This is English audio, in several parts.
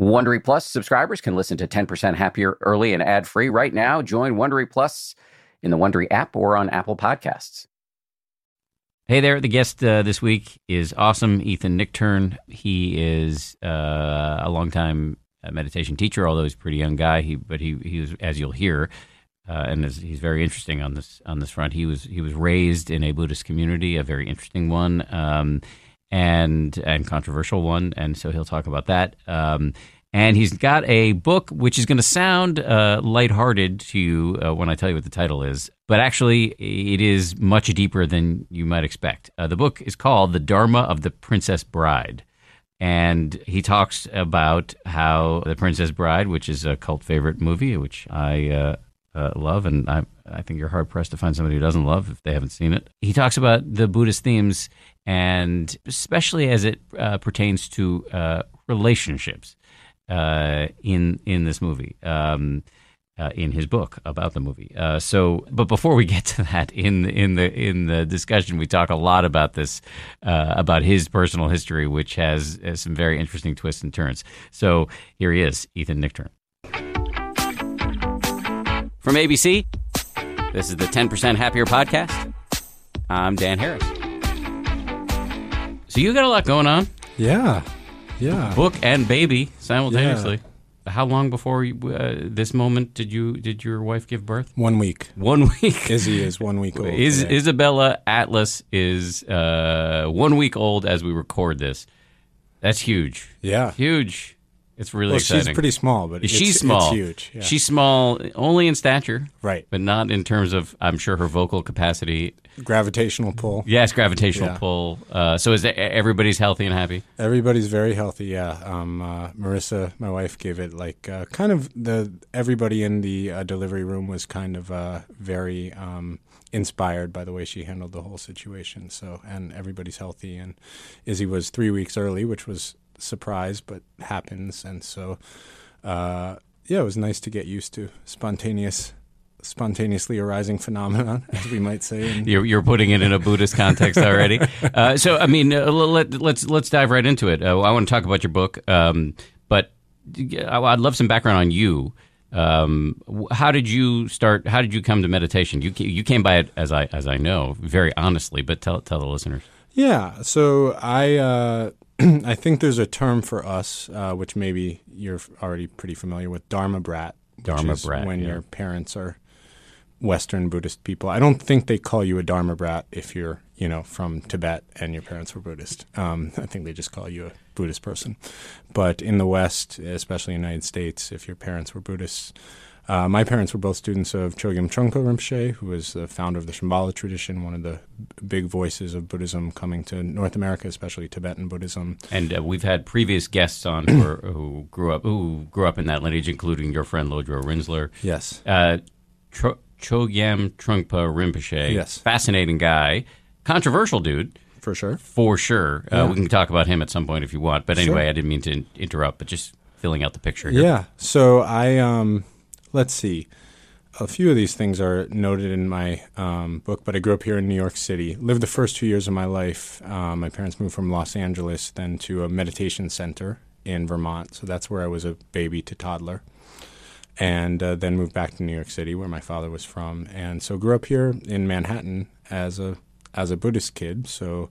Wondery Plus subscribers can listen to 10% Happier early and ad free right now. Join Wondery Plus in the Wondery app or on Apple Podcasts. Hey there, the guest uh, this week is awesome, Ethan Nichtern. He is uh, a longtime meditation teacher, although he's a pretty young guy. He, but he, he was, as you'll hear, uh, and he's very interesting on this on this front. He was he was raised in a Buddhist community, a very interesting one. Um, and and controversial one, and so he'll talk about that. Um, and he's got a book which is going to sound uh, lighthearted to you uh, when I tell you what the title is, but actually it is much deeper than you might expect. Uh, the book is called "The Dharma of the Princess Bride." And he talks about how The Princess Bride, which is a cult favorite movie, which I uh, uh, love, and I, I think you're hard pressed to find somebody who doesn't love if they haven't seen it. He talks about the Buddhist themes and especially as it uh, pertains to uh, relationships uh, in in this movie. Um, uh, in his book about the movie. Uh, so, but before we get to that, in in the in the discussion, we talk a lot about this, uh, about his personal history, which has, has, some very interesting twists and turns. So here he is, Ethan Nichtern. From ABC, this is the 10% Happier Podcast. I'm Dan Harris. So you got a lot going on. Yeah, yeah. Book and baby simultaneously. Yeah. How long before you, uh, this moment did you did your wife give birth? One week. One week. Izzy is one week old. Is, Isabella Atlas is uh, one week old as we record this. That's huge. Yeah, huge. It's really well, exciting. She's pretty small, but she's small. It's huge. Yeah. She's small only in stature, right? But not in terms of, I'm sure, her vocal capacity. Gravitational pull. Yes, gravitational yeah. pull. Uh, so is everybody's healthy and happy? Everybody's very healthy. Yeah. Um, uh, Marissa, my wife, gave it like uh, kind of the everybody in the uh, delivery room was kind of uh, very. Um, inspired by the way she handled the whole situation. So, and everybody's healthy. And Izzy was three weeks early, which was surprise, but happens. And so, uh, yeah, it was nice to get used to spontaneous spontaneously arising phenomenon, as we might say. you're, you're putting it in a Buddhist context already. Uh, so, I mean, uh, let, us let's, let's dive right into it. Uh, I want to talk about your book, um, but I'd love some background on you. Um, how did you start? How did you come to meditation? You you came by it as I as I know very honestly, but tell tell the listeners. Yeah, so I uh, I think there's a term for us, uh, which maybe you're already pretty familiar with, Dharma brat. Dharma brat. When yeah. your parents are Western Buddhist people. I don't think they call you a Dharma brat if you're, you know, from Tibet and your parents were Buddhist. Um, I think they just call you a Buddhist person. But in the West, especially in the United States, if your parents were Buddhists, uh, my parents were both students of Chogyam Trungpa Rinpoche, who was the founder of the Shambhala tradition, one of the big voices of Buddhism coming to North America, especially Tibetan Buddhism. And uh, we've had previous guests on who, grew up who grew up in that lineage, including your friend Lodro Rinzler. Yes. Uh, Tro- Chogyam Trungpa Rinpoche. Yes. Fascinating guy, controversial dude. For sure. For sure. Uh, we can talk about him at some point if you want. But anyway, sure. I didn't mean to interrupt, but just filling out the picture here. Yeah. So I um let's see. A few of these things are noted in my um, book, but I grew up here in New York City. Lived the first two years of my life. Um, my parents moved from Los Angeles, then to a meditation center in Vermont. So that's where I was a baby to toddler. And uh, then moved back to New York City, where my father was from. And so grew up here in Manhattan as a as a Buddhist kid. So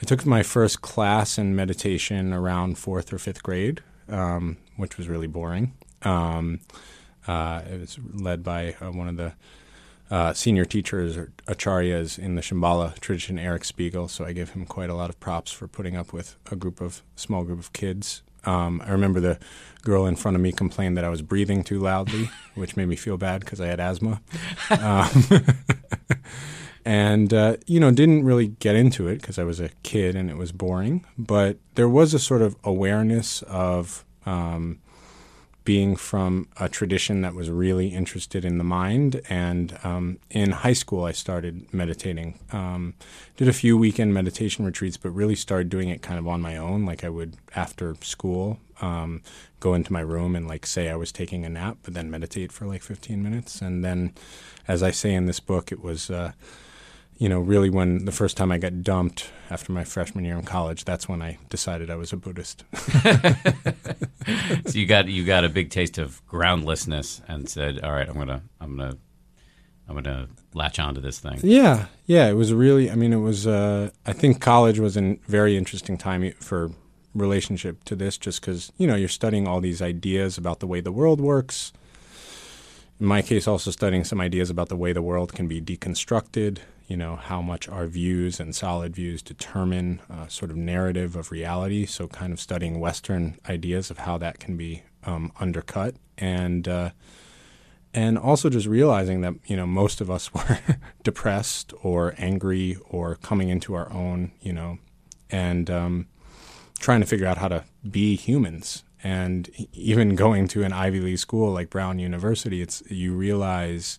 I took my first class in meditation around fourth or fifth grade, um, which was really boring. Um, uh, it was led by uh, one of the uh, senior teachers or acharyas in the Shambhala tradition, Eric Spiegel. So I give him quite a lot of props for putting up with a group of small group of kids. Um, I remember the girl in front of me complained that I was breathing too loudly, which made me feel bad because I had asthma. Um, and uh, you know didn't really get into it because I was a kid and it was boring. But there was a sort of awareness of um, being from a tradition that was really interested in the mind. And um, in high school, I started meditating. Um, did a few weekend meditation retreats, but really started doing it kind of on my own. Like I would, after school, um, go into my room and like say I was taking a nap, but then meditate for like 15 minutes. And then, as I say in this book, it was. Uh, you know, really when the first time I got dumped after my freshman year in college, that's when I decided I was a Buddhist. so you got you got a big taste of groundlessness and said, "All right, I'm gonna I'm gonna I'm gonna latch onto this thing." Yeah, yeah. It was really. I mean, it was. Uh, I think college was a very interesting time for relationship to this, just because you know you're studying all these ideas about the way the world works. In my case, also studying some ideas about the way the world can be deconstructed. You know how much our views and solid views determine uh, sort of narrative of reality. So, kind of studying Western ideas of how that can be um, undercut and. Uh, and also just realizing that you know most of us were depressed or angry or coming into our own you know and um, trying to figure out how to be humans and even going to an ivy league school like brown university it's you realize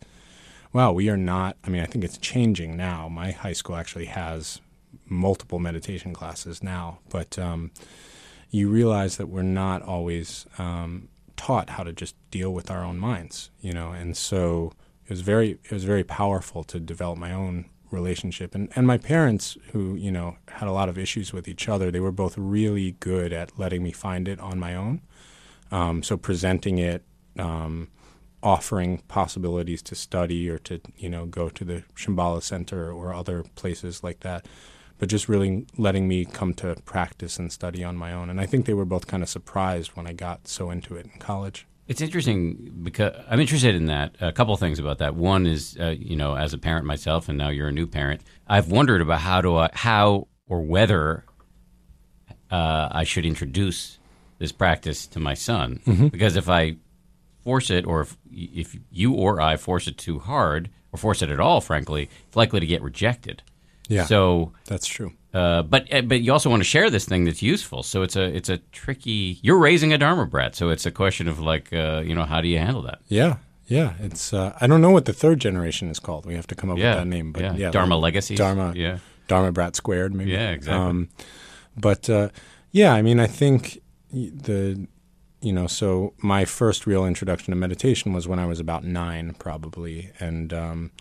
wow we are not i mean i think it's changing now. My high school actually has multiple meditation classes now but um, you realize that we're not always um, taught how to just deal with our own minds, you know, and so it was very it was very powerful to develop my own relationship. And and my parents who you know had a lot of issues with each other they were both really good at letting me find it on my own. Um, so presenting it um, offering possibilities to study or to you know go to the Shambhala Center or other places like that but just really letting me come to practice and study on my own. And I think they were both kind of surprised when I got so into it in college. It's interesting because I'm interested in that. A couple of things about that. One is, uh, you know, as a parent myself, and now you're a new parent, I've wondered about how do I, how or whether uh, I should introduce this practice to my son. Mm-hmm. Because if I force it, or if, if you or I force it too hard, or force it at all, frankly, it's likely to get rejected. Yeah. So that's true. Uh, but uh, but you also want to share this thing that's useful. So it's a it's a tricky. You're raising a Dharma brat, so it's a question of like uh, you know how do you handle that? Yeah, yeah. It's uh, I don't know what the third generation is called. We have to come up yeah. with that name. But yeah, yeah Dharma like, legacy. Dharma. Yeah. Dharma brat squared. Maybe. Yeah, exactly. Um, but uh, yeah, I mean, I think the you know, so my first real introduction to meditation was when I was about nine, probably, and. Um,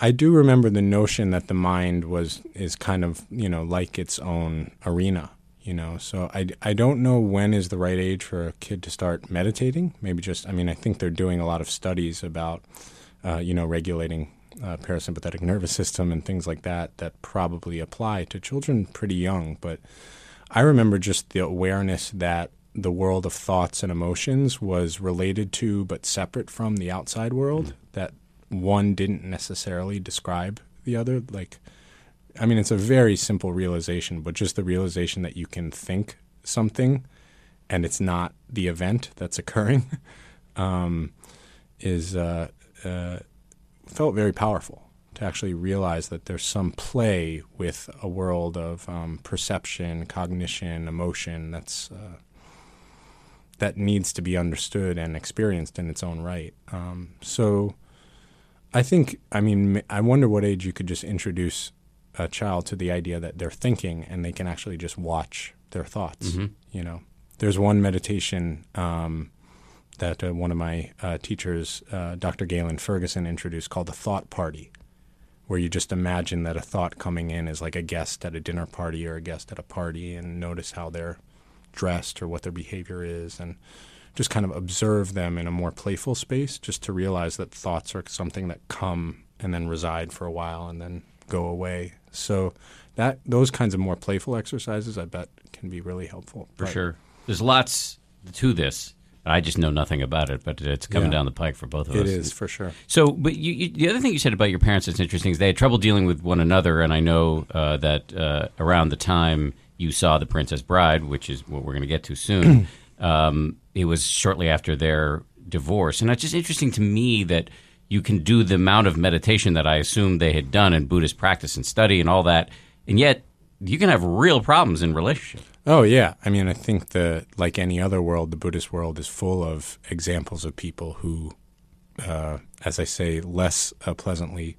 I do remember the notion that the mind was is kind of you know like its own arena, you know. So I, I don't know when is the right age for a kid to start meditating. Maybe just I mean I think they're doing a lot of studies about uh, you know regulating uh, parasympathetic nervous system and things like that that probably apply to children pretty young. But I remember just the awareness that the world of thoughts and emotions was related to but separate from the outside world. Mm-hmm. That one didn't necessarily describe the other. Like, I mean, it's a very simple realization, but just the realization that you can think something and it's not the event that's occurring um, is uh, uh, felt very powerful to actually realize that there's some play with a world of um, perception, cognition, emotion that's uh, that needs to be understood and experienced in its own right. Um, so I think, I mean, I wonder what age you could just introduce a child to the idea that they're thinking and they can actually just watch their thoughts. Mm-hmm. You know, there's one meditation um, that uh, one of my uh, teachers, uh, Dr. Gaylon Ferguson, introduced called the thought party, where you just imagine that a thought coming in is like a guest at a dinner party or a guest at a party and notice how they're dressed or what their behavior is. And just kind of observe them in a more playful space, just to realize that thoughts are something that come and then reside for a while and then go away. So that those kinds of more playful exercises, I bet, can be really helpful. For but, sure, there's lots to this. I just know nothing about it, but it's coming yeah. down the pike for both of it us. It is for sure. So, but you, you, the other thing you said about your parents that's interesting is they had trouble dealing with one another, and I know uh, that uh, around the time you saw The Princess Bride, which is what we're going to get to soon, um, it was shortly after their divorce. And it's just interesting to me that you can do the amount of meditation that I assumed they had done in Buddhist practice and study and all that, and yet you can have real problems in relationship. Oh yeah, I mean, I think the like any other world, the Buddhist world is full of examples of people who, uh, as I say, less uh, pleasantly,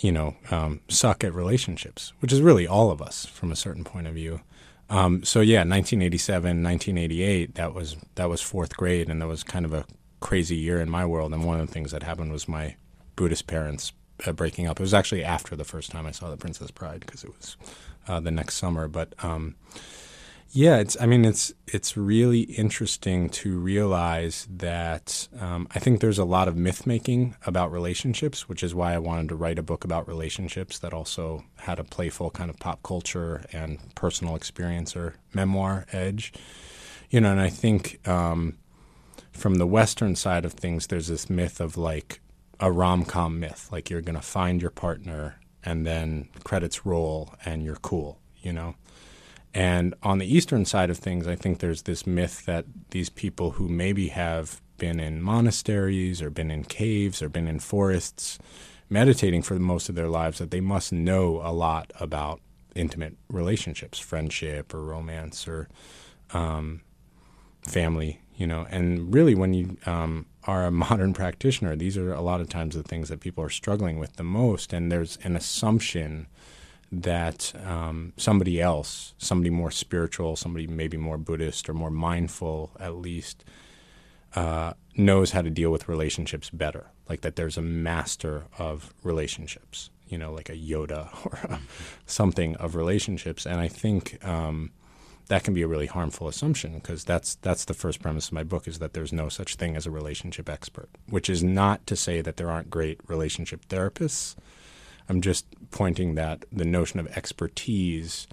you know, um, suck at relationships, which is really all of us from a certain point of view. Um, so yeah, 1987, 1988, that was that was fourth grade, and that was kind of a crazy year in my world. And one of the things that happened was my Buddhist parents uh, breaking up. It was actually after the first time I saw The Princess Bride because it was uh, the next summer. But um, Yeah, it's. I mean, it's it's really interesting to realize that um, I think there's a lot of myth making about relationships, which is why I wanted to write a book about relationships that also had a playful kind of pop culture and personal experience or memoir edge. You know, and I think um, from the Western side of things, there's this myth of like a rom com myth, like you're going to find your partner and then credits roll and you're cool. You know and on the eastern side of things, I think there's this myth that these people who maybe have been in monasteries or been in caves or been in forests meditating for most of their lives that they must know a lot about intimate relationships, friendship or romance or um, family, you know. And really, when you um, are a modern practitioner, these are a lot of times the things that people are struggling with the most. And there's an assumption that um, somebody else, somebody more spiritual, somebody maybe more Buddhist or more mindful at least, uh, knows how to deal with relationships better. Like that there's a master of relationships, you know, like a Yoda or a, something of relationships. And I think um, that can be a really harmful assumption because that's that's the first premise of my book is that there's no such thing as a relationship expert, which is not to say that there aren't great relationship therapists I'm just pointing that the notion of expertise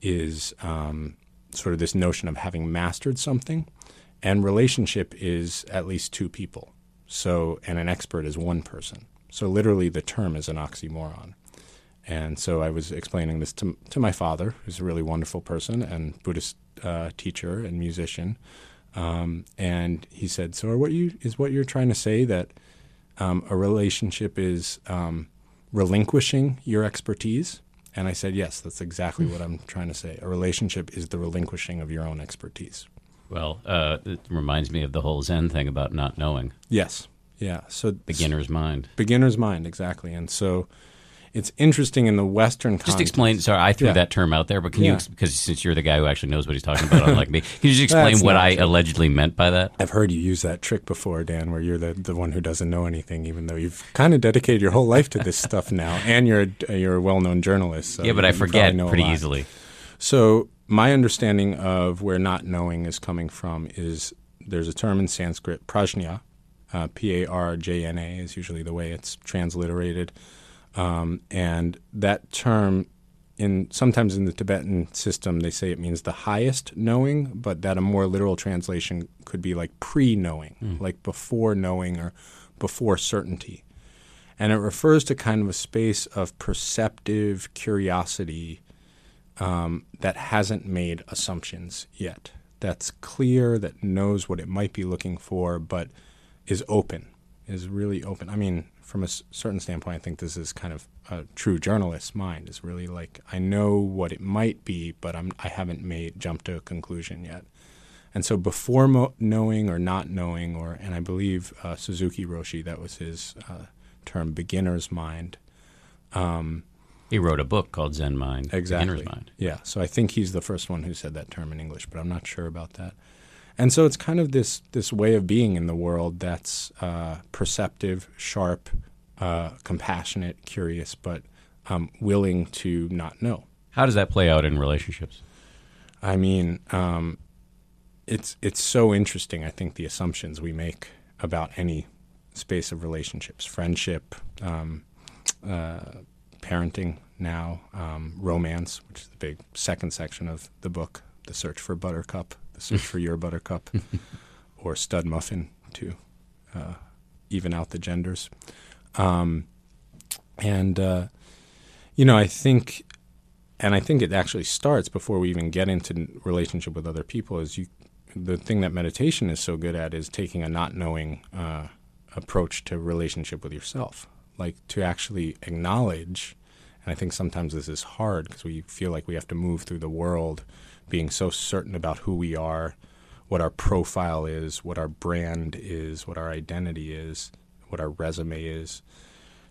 is um, sort of this notion of having mastered something, and relationship is at least two people. So, and an expert is one person. So, literally, the term is an oxymoron. And so, I was explaining this to, to my father, who's a really wonderful person and Buddhist uh, teacher and musician. Um, and he said, "So, what you is what you're trying to say that um, a relationship is um, relinquishing your expertise? And I said, yes, that's exactly what I'm trying to say. A relationship is the relinquishing of your own expertise. Well, uh, it reminds me of the whole Zen thing about not knowing. Yes. Yeah. So beginner's mind. Beginner's mind, exactly. And so it's interesting in the Western context. Just explain. Sorry, I threw yeah. that term out there, but can yeah. you, because since you're the guy who actually knows what he's talking about, unlike me, can you just explain what I true. allegedly meant by that? I've heard you use that trick before, Dan, where you're the, the one who doesn't know anything, even though you've kind of dedicated your whole life to this stuff now, and you're a, you're a well known journalist. So yeah, but I forget pretty easily. So my understanding of where not knowing is coming from is there's a term in Sanskrit, prajna, uh, P A R J N A is usually the way it's transliterated um, and that term, in sometimes in the Tibetan system, they say it means the highest knowing, but that a more literal translation could be like pre-knowing, mm. like before knowing or before certainty. And it refers to kind of a space of perceptive curiosity um, that hasn't made assumptions yet. That's clear, that knows what it might be looking for, but is open, is really open. I mean, from a certain standpoint, I think this is kind of a true journalist's mind. Is really like I know what it might be, but I'm I haven't made jumped to a conclusion yet. And so before mo- knowing or not knowing, or and I believe uh, Suzuki Roshi that was his uh, term, beginner's mind. Um, he wrote a book called Zen Mind. Exactly. Beginner's Mind. Yeah. So I think he's the first one who said that term in English, but I'm not sure about that. And so it's kind of this this way of being in the world that's uh, perceptive, sharp, uh, compassionate, curious, but um, willing to not know. How does that play out in relationships? I mean, um, it's it's so interesting. I think the assumptions we make about any space of relationships, friendship, um, uh, parenting, now um, romance, which is the big second section of the book, the search for buttercup the search for your buttercup, or stud muffin to uh, even out the genders. Um, and uh, you know, I think, and I think it actually starts before we even get into relationship with other people. Is you, the thing that meditation is so good at is taking a not knowing uh, approach to relationship with yourself, like to actually acknowledge. And I think sometimes this is hard because we feel like we have to move through the world being so certain about who we are, what our profile is, what our brand is, what our identity is, what our resume is,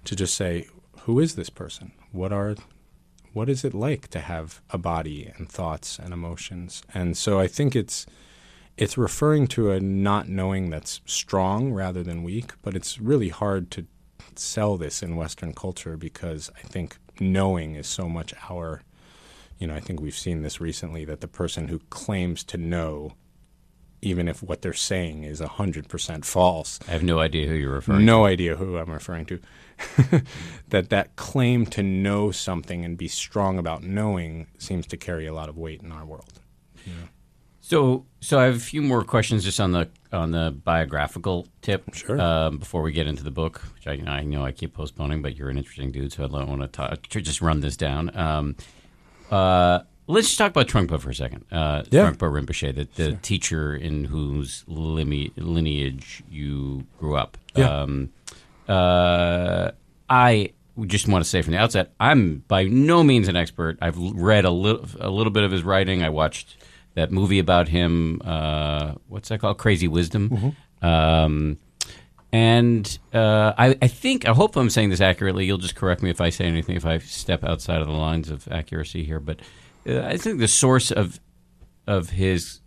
to just say, who is this person? What are what is it like to have a body and thoughts and emotions? And so I think it's it's referring to a not knowing that's strong rather than weak, but it's really hard to sell this in Western culture because I think knowing is so much our you know, I think we've seen this recently that the person who claims to know, even if what they're saying is 100% false, I have no idea who you're referring no idea who I'm referring to, that that claim to know something and be strong about knowing seems to carry a lot of weight in our world. So, so I have a few more questions just on the on the biographical tip. Sure. Um, before we get into the book, which I, I know I keep postponing, but you're an interesting dude, so I don't want to talk, to just run this down. Um, uh, let's just talk about Trungpa for a second. Uh, Yeah. Trungpa Rinpoche, the, the teacher in whose lineage you grew up. Yeah. Um, uh, I just want to say from the outset, I'm by no means an expert. I've read a little a little bit of his writing. I watched that movie about him. Uh, what's that called? Crazy Wisdom. Um, and uh, I, I think, I hope I'm saying this accurately. You'll just correct me if I say anything, if I step outside of the lines of accuracy here. But uh, I think the source of of his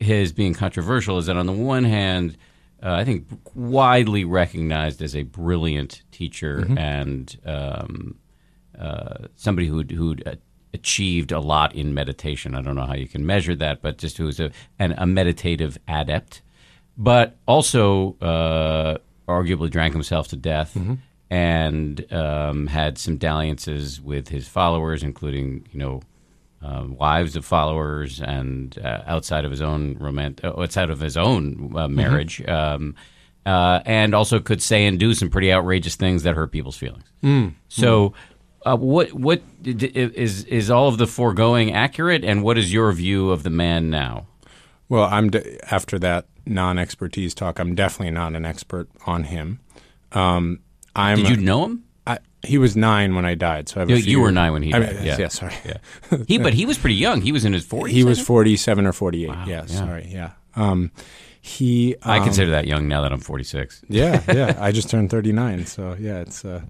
his being controversial is that on the one hand, uh, I think widely recognized as a brilliant teacher and um, uh, somebody who'd, who'd achieved a lot in meditation. I don't know how you can measure that, but just who's a, an, a meditative adept, but also uh, arguably drank himself to death. And um, had some dalliances with his followers, including you know uh, wives of followers and uh, outside of his own romant- uh, outside of his own uh, marriage, um, uh, and also could say and do some pretty outrageous things that hurt people's feelings. So, uh, what what d- d- is is all of the foregoing accurate, and what is your view of the man now? Well, I'm de- after that non-expertise talk. I'm definitely not an expert on him. Um, I'm. Did you know him? I, he was nine when I died, so I have a You- you were nine when he I died, mean, yeah. yeah, sorry. Yeah, he but he was pretty young. He was in his forties. He was 47 or 48. yeah, yeah. sorry. Yeah. Um, he. I um, consider that young now that I'm 46. Yeah, yeah. I just turned 39, so yeah, it's uh,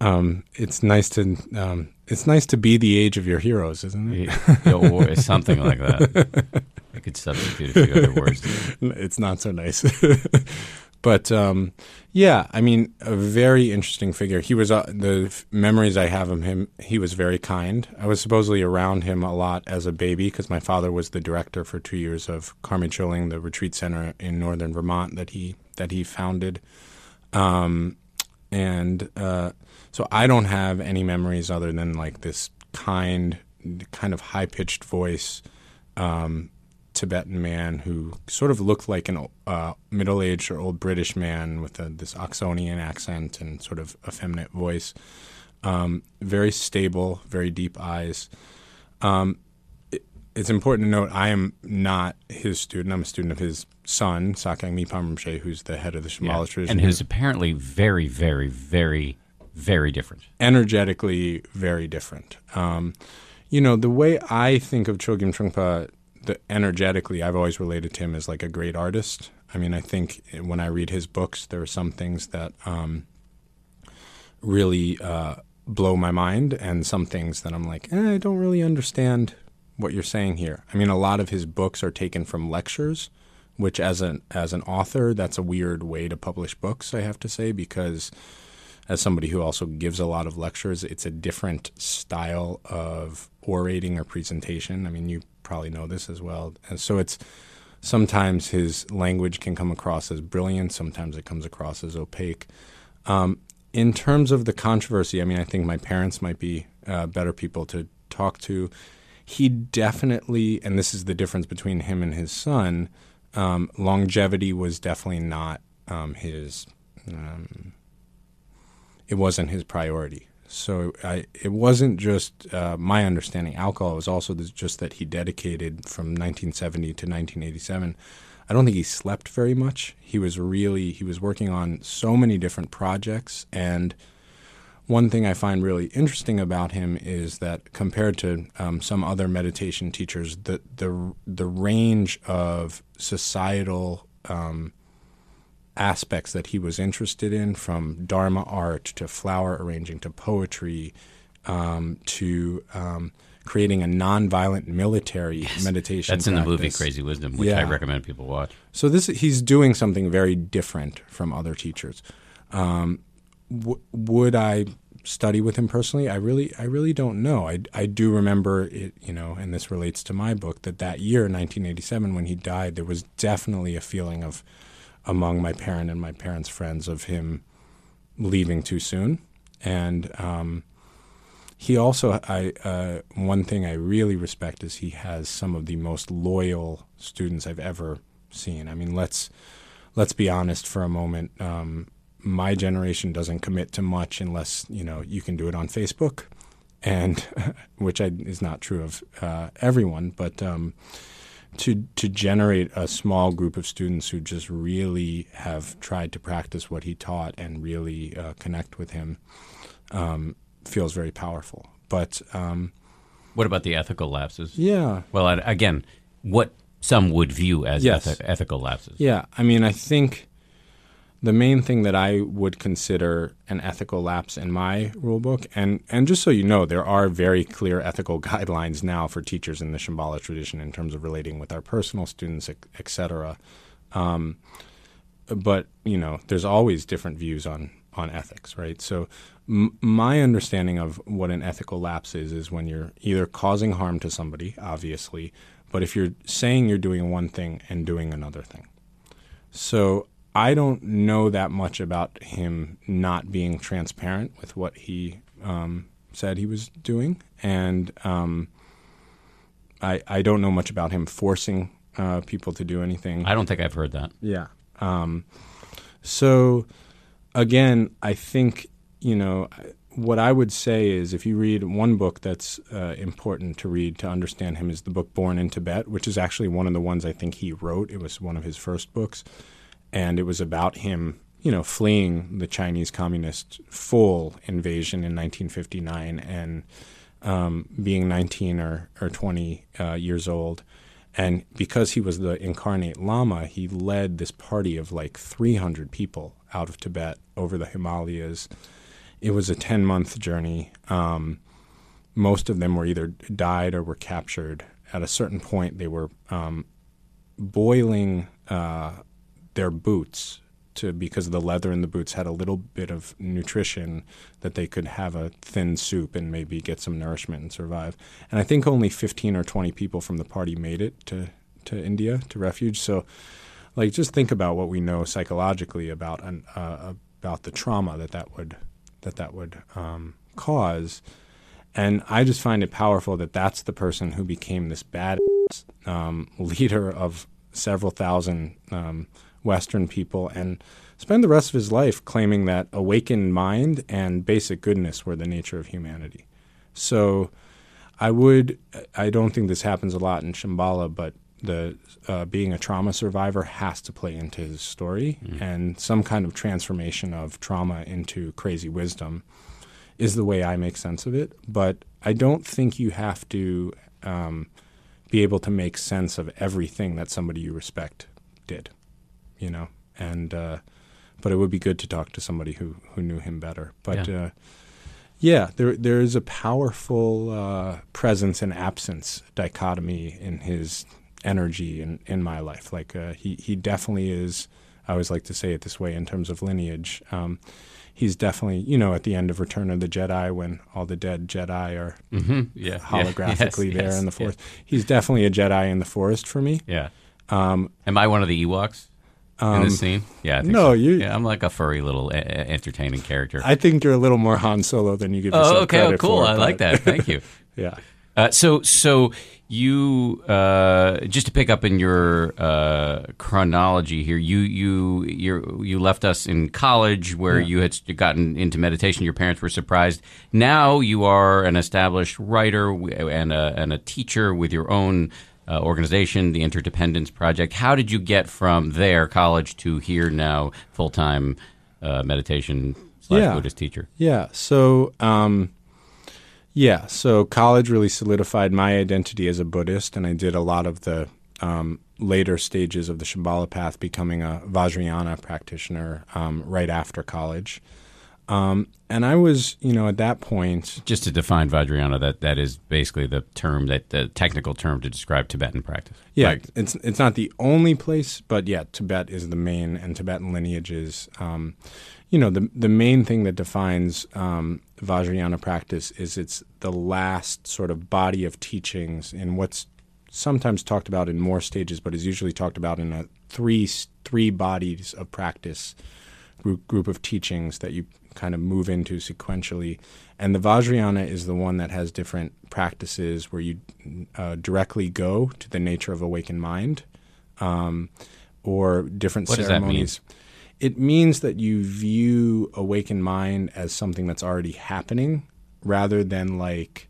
um, it's nice to um, it's nice to be the age of your heroes, isn't it? Or something like that. I could substitute a few other words. it's not so nice. but um, yeah, I mean, a very interesting figure. He was uh, the f- memories I have of him. He was very kind. I was supposedly around him a lot as a baby because my father was the director for two years of Karme Choling, the retreat center in northern Vermont that he that he founded. Um, and uh, so I don't have any memories other than like this kind, kind of high pitched voice. Um, Tibetan man who sort of looked like an uh, middle-aged or old British man with a, this Oxonian accent and sort of effeminate voice. Um, very stable, very deep eyes. Um, it, it's important to note I am not his student. I'm a student of his son, Sakyong Mipam Rinpoche, who's the head of the Shambhala tradition. and who's apparently very, very, very, very different. energetically very different. Um, you know, the way I think of Chogyam Trungpa, the energetically, I've always related to him as like a great artist. I mean, I think when I read his books, there are some things that um, really uh, blow my mind, and some things that I'm like, eh, I don't really understand what you're saying here. I mean, a lot of his books are taken from lectures, which as an as an author, that's a weird way to publish books. I have to say because as somebody who also gives a lot of lectures, it's a different style of orating or presentation. I mean, you probably know this as well. And so it's sometimes his language can come across as brilliant, sometimes it comes across as opaque. Um, in terms of the controversy, I mean, I think my parents might be uh, better people to talk to. He definitely, and this is the difference between him and his son, um, longevity was definitely not um, his. Um, it wasn't his priority. So I, it wasn't just uh, my understanding. Alcohol was also just that he dedicated from 1970 to 1987. I don't think he slept very much. He was really he was working on so many different projects, and one thing I find really interesting about him is that compared to um, some other meditation teachers, the the the range of societal um, aspects that he was interested in, from Dharma art to flower arranging to poetry um, to um, creating a nonviolent military meditation. That's in the movie. Crazy Wisdom, which I recommend people watch. So this he's doing something very different from other teachers. Um, w- would I study with him personally, I really, I really don't know. I, I do remember it, you know, and this relates to my book that that year, 1987, when he died, there was definitely a feeling of, among my parent and my parents' friends, of him leaving too soon, and um, he also, I uh, one thing I really respect is he has some of the most loyal students I've ever seen. I mean, let's let's be honest for a moment. Um, my generation doesn't commit to much unless you know you can do it on Facebook, and which I, is not true of uh, everyone. But um, to to generate a small group of students who just really have tried to practice what he taught and really uh, connect with him um, feels very powerful. But um, what about the ethical lapses? Yeah. Well, again, what some would view as yes. eth- ethical lapses. Yeah, I mean, I think the main thing that I would consider an ethical lapse in my rule book, and, and just so you know, there are very clear ethical guidelines now for teachers in the Shambhala tradition in terms of relating with our personal students, et cetera. Um, but, you know, there's always different views on, on ethics, right? So m- my understanding of what an ethical lapse is is when you're either causing harm to somebody, obviously, but if you're saying you're doing one thing and doing another thing. So I don't know that much about him not being transparent with what he um, said he was doing, and um, I I don't know much about him forcing uh, people to do anything. I don't think I've heard that. Yeah. Um, so again, I think you know what I would say is if you read one book that's uh, important to read to understand him is the book Born in Tibet, which is actually one of the ones I think he wrote. It was one of his first books and it was about him, you know, fleeing the Chinese Communist full invasion in 1959 and um, being 19 or, or 20 uh, years old. And because he was the incarnate Lama, he led this party of like 300 people out of Tibet over the Himalayas. It was a 10 month journey. Um, most of them were either died or were captured. At a certain point, they were um, boiling uh, their boots to because the leather in the boots had a little bit of nutrition that they could have a thin soup and maybe get some nourishment and survive. And I think only 15 or 20 people from the party made it to to India to refuge. So like just think about what we know psychologically about an, uh, about the trauma that that would that that would um, cause. And I just find it powerful that that's the person who became this bad um, leader of several thousand um, Western people and spend the rest of his life claiming that awakened mind and basic goodness were the nature of humanity. So I would, I don't think this happens a lot in Shambhala, but the uh, being a trauma survivor has to play into his story, mm. and some kind of transformation of trauma into crazy wisdom is the way I make sense of it. But I don't think you have to um, be able to make sense of everything that somebody you respect did you know, and uh, but it would be good to talk to somebody who who knew him better. But yeah, uh, yeah there there is a powerful uh, presence and absence dichotomy in his energy in in my life. Like uh, he he definitely is. I always like to say it this way in terms of lineage. Um, he's definitely, you know, at the end of Return of the Jedi when all the dead Jedi are mm-hmm. yeah. holographically yes, there yes, in the forest. Yes. He's definitely a Jedi in the forest for me. Yeah. Um, Am I one of the Ewoks? Um, in the scene? Yeah, I think no, so. you. Yeah, I'm like a furry little a- entertaining character. I think you're a little more Han Solo than you give yourself oh, okay, credit oh, cool. for. I like that. Thank you. yeah. Uh, so, so you uh, just to pick up in your uh, chronology here, you you you you left us in college where yeah. you had gotten into meditation. Your parents were surprised. Now you are an established writer and a and a teacher with your own uh, organization, the Interdependence Project. How did you get from there, college, to here now, full time uh, meditation slash yeah. Buddhist teacher? Yeah. So, um, yeah. So college really solidified my identity as a Buddhist, and I did a lot of the um, later stages of the Shambhala path, becoming a Vajrayana practitioner um, right after college. Um, and I was, you know, at that point. Just to define Vajrayana, that, that is basically the term, that the technical term to describe Tibetan practice. Yeah, right. it's it's not the only place, but yeah, Tibet is the main, and Tibetan lineages. Um, you know, the the main thing that defines um, Vajrayana practice is it's the last sort of body of teachings in what's sometimes talked about in more stages, but is usually talked about in a three three bodies of practice group group of teachings that you kind of move into sequentially. And the Vajrayana is the one that has different practices where you uh, directly go to the nature of awakened mind, um, or different What does that mean? ceremonies. It means that you view awakened mind as something that's already happening rather than like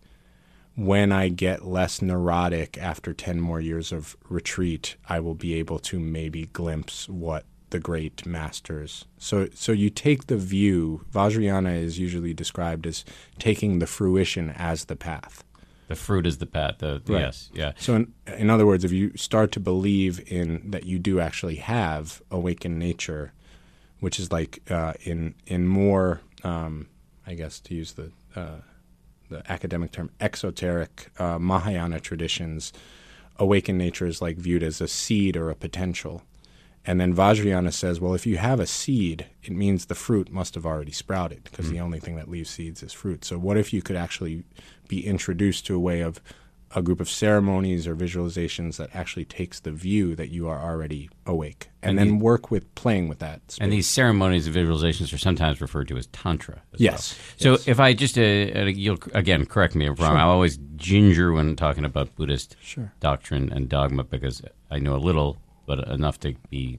when I get less neurotic after 10 more years of retreat, I will be able to maybe glimpse what the great masters. So so you take the view, Vajrayana is usually described as taking the fruition as the path. The fruit is the path. The, Right. Yes, yeah. So in, in other words, if you start to believe in that you do actually have awakened nature, which is like uh, in in more, um, I guess to use the uh, the academic term, exoteric uh, Mahayana traditions, awakened nature is like viewed as a seed or a potential. And then Vajrayana says, well, if you have a seed, it means the fruit must have already sprouted because the only thing that leaves seeds is fruit. So, what if you could actually be introduced to a way of a group of ceremonies or visualizations that actually takes the view that you are already awake and, And then the- work with playing with that? Space. And these ceremonies and visualizations are sometimes referred to as tantra. As Yes, Well. yes. So if I just, uh, uh, you'll again correct me if I'm wrong. I always ginger when talking about Buddhist Sure. doctrine and dogma because I know a little, but enough to be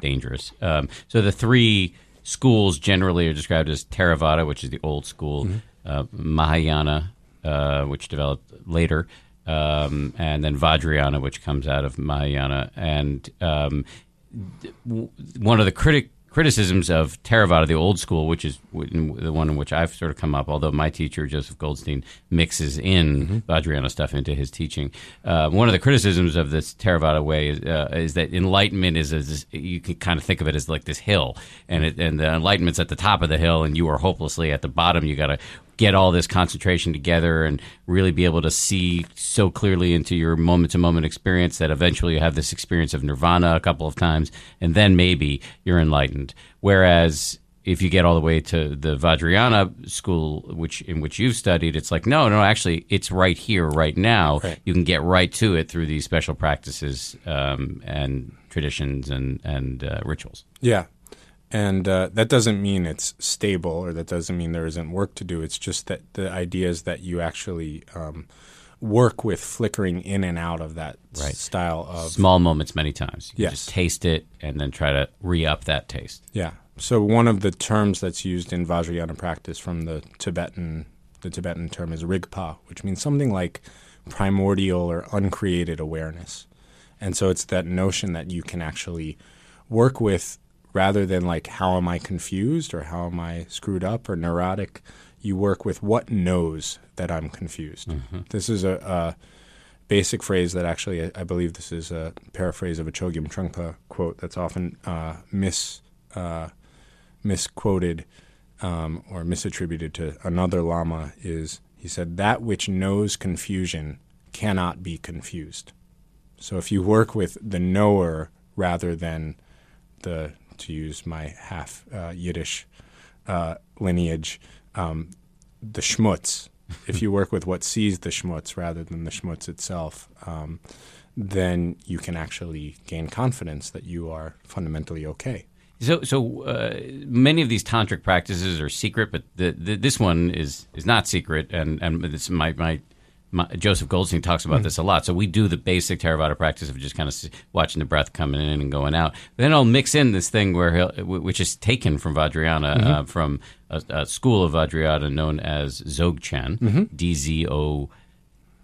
dangerous. Um, so the three schools generally are described as Theravada, which is the old school, uh, Mahayana, uh, which developed later, um, and then Vajrayana, which comes out of Mahayana. And um, w- one of the critic criticisms of Theravada, the old school, which is w- the one in which I've sort of come up, although my teacher Joseph Goldstein mixes in Vajrayana stuff into his teaching. Uh, one of the criticisms of this Theravada way is, uh, is that enlightenment is, is you can kind of think of it as like this hill, and it, and the enlightenment's at the top of the hill, and you are hopelessly at the bottom. You got to get all this concentration together and really be able to see so clearly into your moment to moment experience that eventually you have this experience of nirvana a couple of times and then maybe you're enlightened whereas if you get all the way to the Vajrayana school which in which you've studied it's like no no actually it's right here right now Right. you can get right to it through these special practices um, and traditions and and uh, rituals Yeah. And uh, that doesn't mean it's stable or that doesn't mean there isn't work to do. It's just that the idea is that you actually um, work with flickering in and out of that Right. style of. small moments many times you Yes. just taste it and then try to re-up that taste Yeah. So one of the terms that's used in Vajrayana practice from the Tibetan, the Tibetan term is rigpa, which means something like primordial or uncreated awareness. And so it's that notion that you can actually work with rather than like how am I confused or how am I screwed up or neurotic. You work with what knows that I'm confused. This is a, a basic phrase that actually I, I believe this is a paraphrase of a Chogyam Trungpa quote that's often uh, mis uh, misquoted um, or misattributed to another lama is he said that which knows confusion cannot be confused. So if you work with the knower rather than the to use my half uh, Yiddish uh, lineage, um, the schmutz. if you work with what sees the schmutz rather than the schmutz itself, um, then you can actually gain confidence that you are fundamentally okay. So, so uh, many of these tantric practices are secret, but the, the, this one is is not secret, and and this my my. My, Joseph Goldstein talks about this a lot. So we do the basic Theravada practice of just kind of watching the breath coming in and going out. Then I'll mix in this thing where he'll, which is taken from Vajrayana, uh, from a, a school of Vajrayana known as Dzogchen, D Z O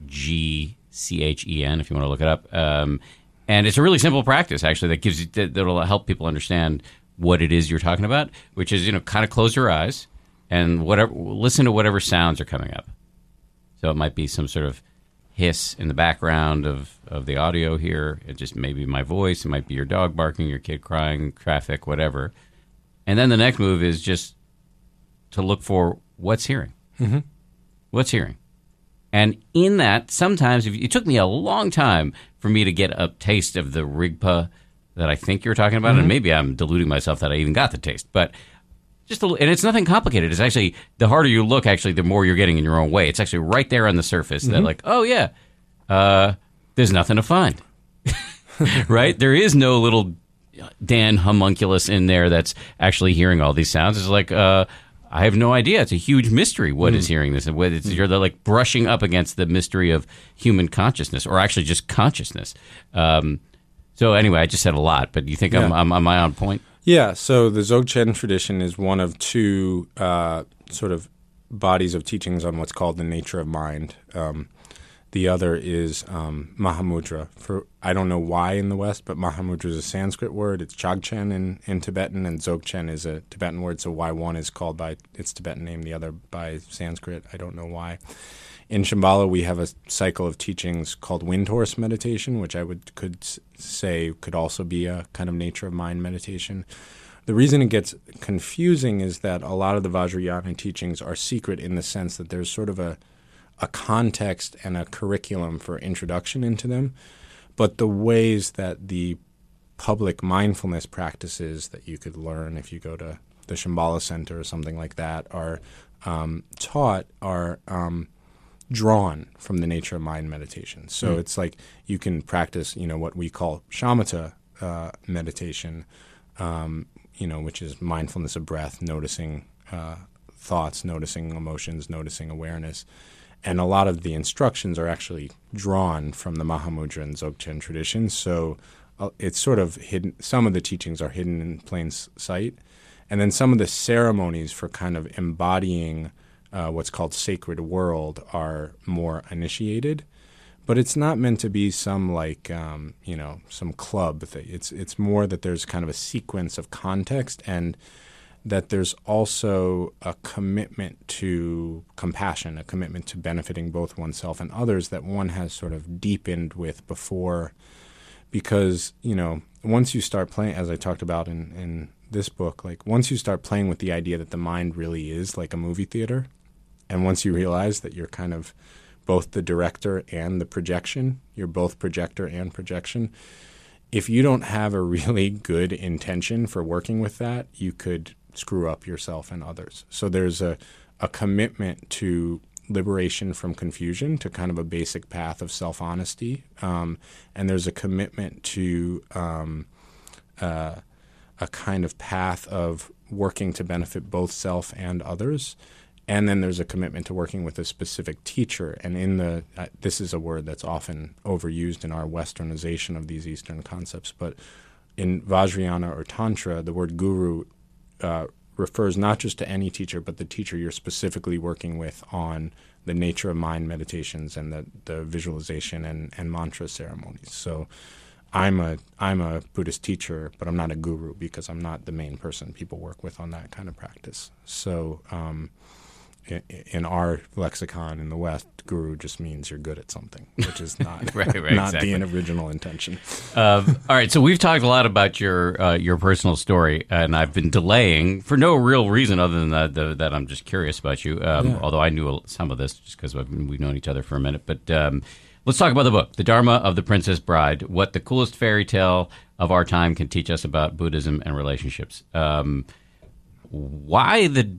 G C H E N, if you want to look it up. Um, and it's a really simple practice, actually, that gives you that, that'll help people understand what it is you're talking about, which is you know kind of close your eyes and whatever listen to whatever sounds are coming up. So it might be some sort of hiss in the background of, of the audio here. It just maybe my voice. It might be your dog barking, your kid crying, traffic, whatever. And then the next move is just to look for what's hearing. Mm-hmm. What's hearing? And in that, sometimes if, it took me a long time for me to get a taste of the rigpa that I think you're talking about, and maybe I'm deluding myself that I even got the taste. But just a, and it's nothing complicated. It's actually the harder you look, actually, the more you're getting in your own way. It's actually right there on the surface. That like, oh yeah, uh, there's nothing to find, right? There is no little Dan homunculus in there that's actually hearing all these sounds. It's like, uh, I have no idea. It's a huge mystery. What is hearing this? And what it's, You're like brushing up against the mystery of human consciousness, or actually just consciousness. Um, so anyway, I just said a lot, but you think I'm, I'm, am I on point? Yeah, so the Dzogchen tradition is one of two uh, sort of bodies of teachings on what's called the nature of mind. Um, the other is um, Mahamudra. For I don't know why in the West, but Mahamudra is a Sanskrit word. It's Chagchen in, in Tibetan, and Dzogchen is a Tibetan word. So why one is called by its Tibetan name, the other by Sanskrit, I don't know why. In Shambhala, we have a cycle of teachings called wind horse meditation, which I would could say could also be a kind of nature of mind meditation. The reason it gets confusing is that a lot of the Vajrayana teachings are secret in the sense that there's sort of a a context and a curriculum for introduction into them, but the ways that the public mindfulness practices that you could learn if you go to the Shambhala Center or something like that are um, taught are um, drawn from the nature of mind meditation. So it's like you can practice, you know, what we call shamatha uh, meditation, um, you know, which is mindfulness of breath, noticing uh, thoughts, noticing emotions, noticing awareness. And a lot of the instructions are actually drawn from the Mahamudra and Dzogchen traditions. So uh, it's sort of hidden. Some of the teachings are hidden in plain sight. And then some of the ceremonies for kind of embodying uh, what's called sacred world are more initiated. But it's not meant to be some like um, you know some club thing. It's it's more that there's kind of a sequence of context and that there's also a commitment to compassion, a commitment to benefiting both oneself and others that one has sort of deepened with before. Because, you know, once you start playing, as I talked about in, in this book, like once you start playing with the idea that the mind really is like a movie theater, and once you realize that you're kind of both the director and the projection, you're both projector and projection, if you don't have a really good intention for working with that, you could screw up yourself and others. So there's a, a commitment to liberation from confusion, to kind of a basic path of self honesty. Um, and there's a commitment to um, uh, a kind of path of working to benefit both self and others. And then there's a commitment to working with a specific teacher. And in the, uh, this is a word that's often overused in our westernization of these Eastern concepts, but in Vajrayana or Tantra, the word guru uh, refers not just to any teacher, but the teacher you're specifically working with on the nature of mind meditations and the, the visualization and, and mantra ceremonies. So I'm a I'm a Buddhist teacher, but I'm not a guru because I'm not the main person people work with on that kind of practice. So um, in, our lexicon in the West, guru just means you're good at something, which is not Right, right, not exactly. the original intention. Um, all right, so we've talked a lot about your uh, your personal story, and I've been delaying for no real reason other than that, the, that I'm just curious about you. Um, Although I knew some of this just because we've known each other for a minute. But um, let's talk about the book, "The Dharma of the Princess Bride: What the Coolest Fairy Tale of Our Time Can Teach Us About Buddhism and Relationships." Um, why the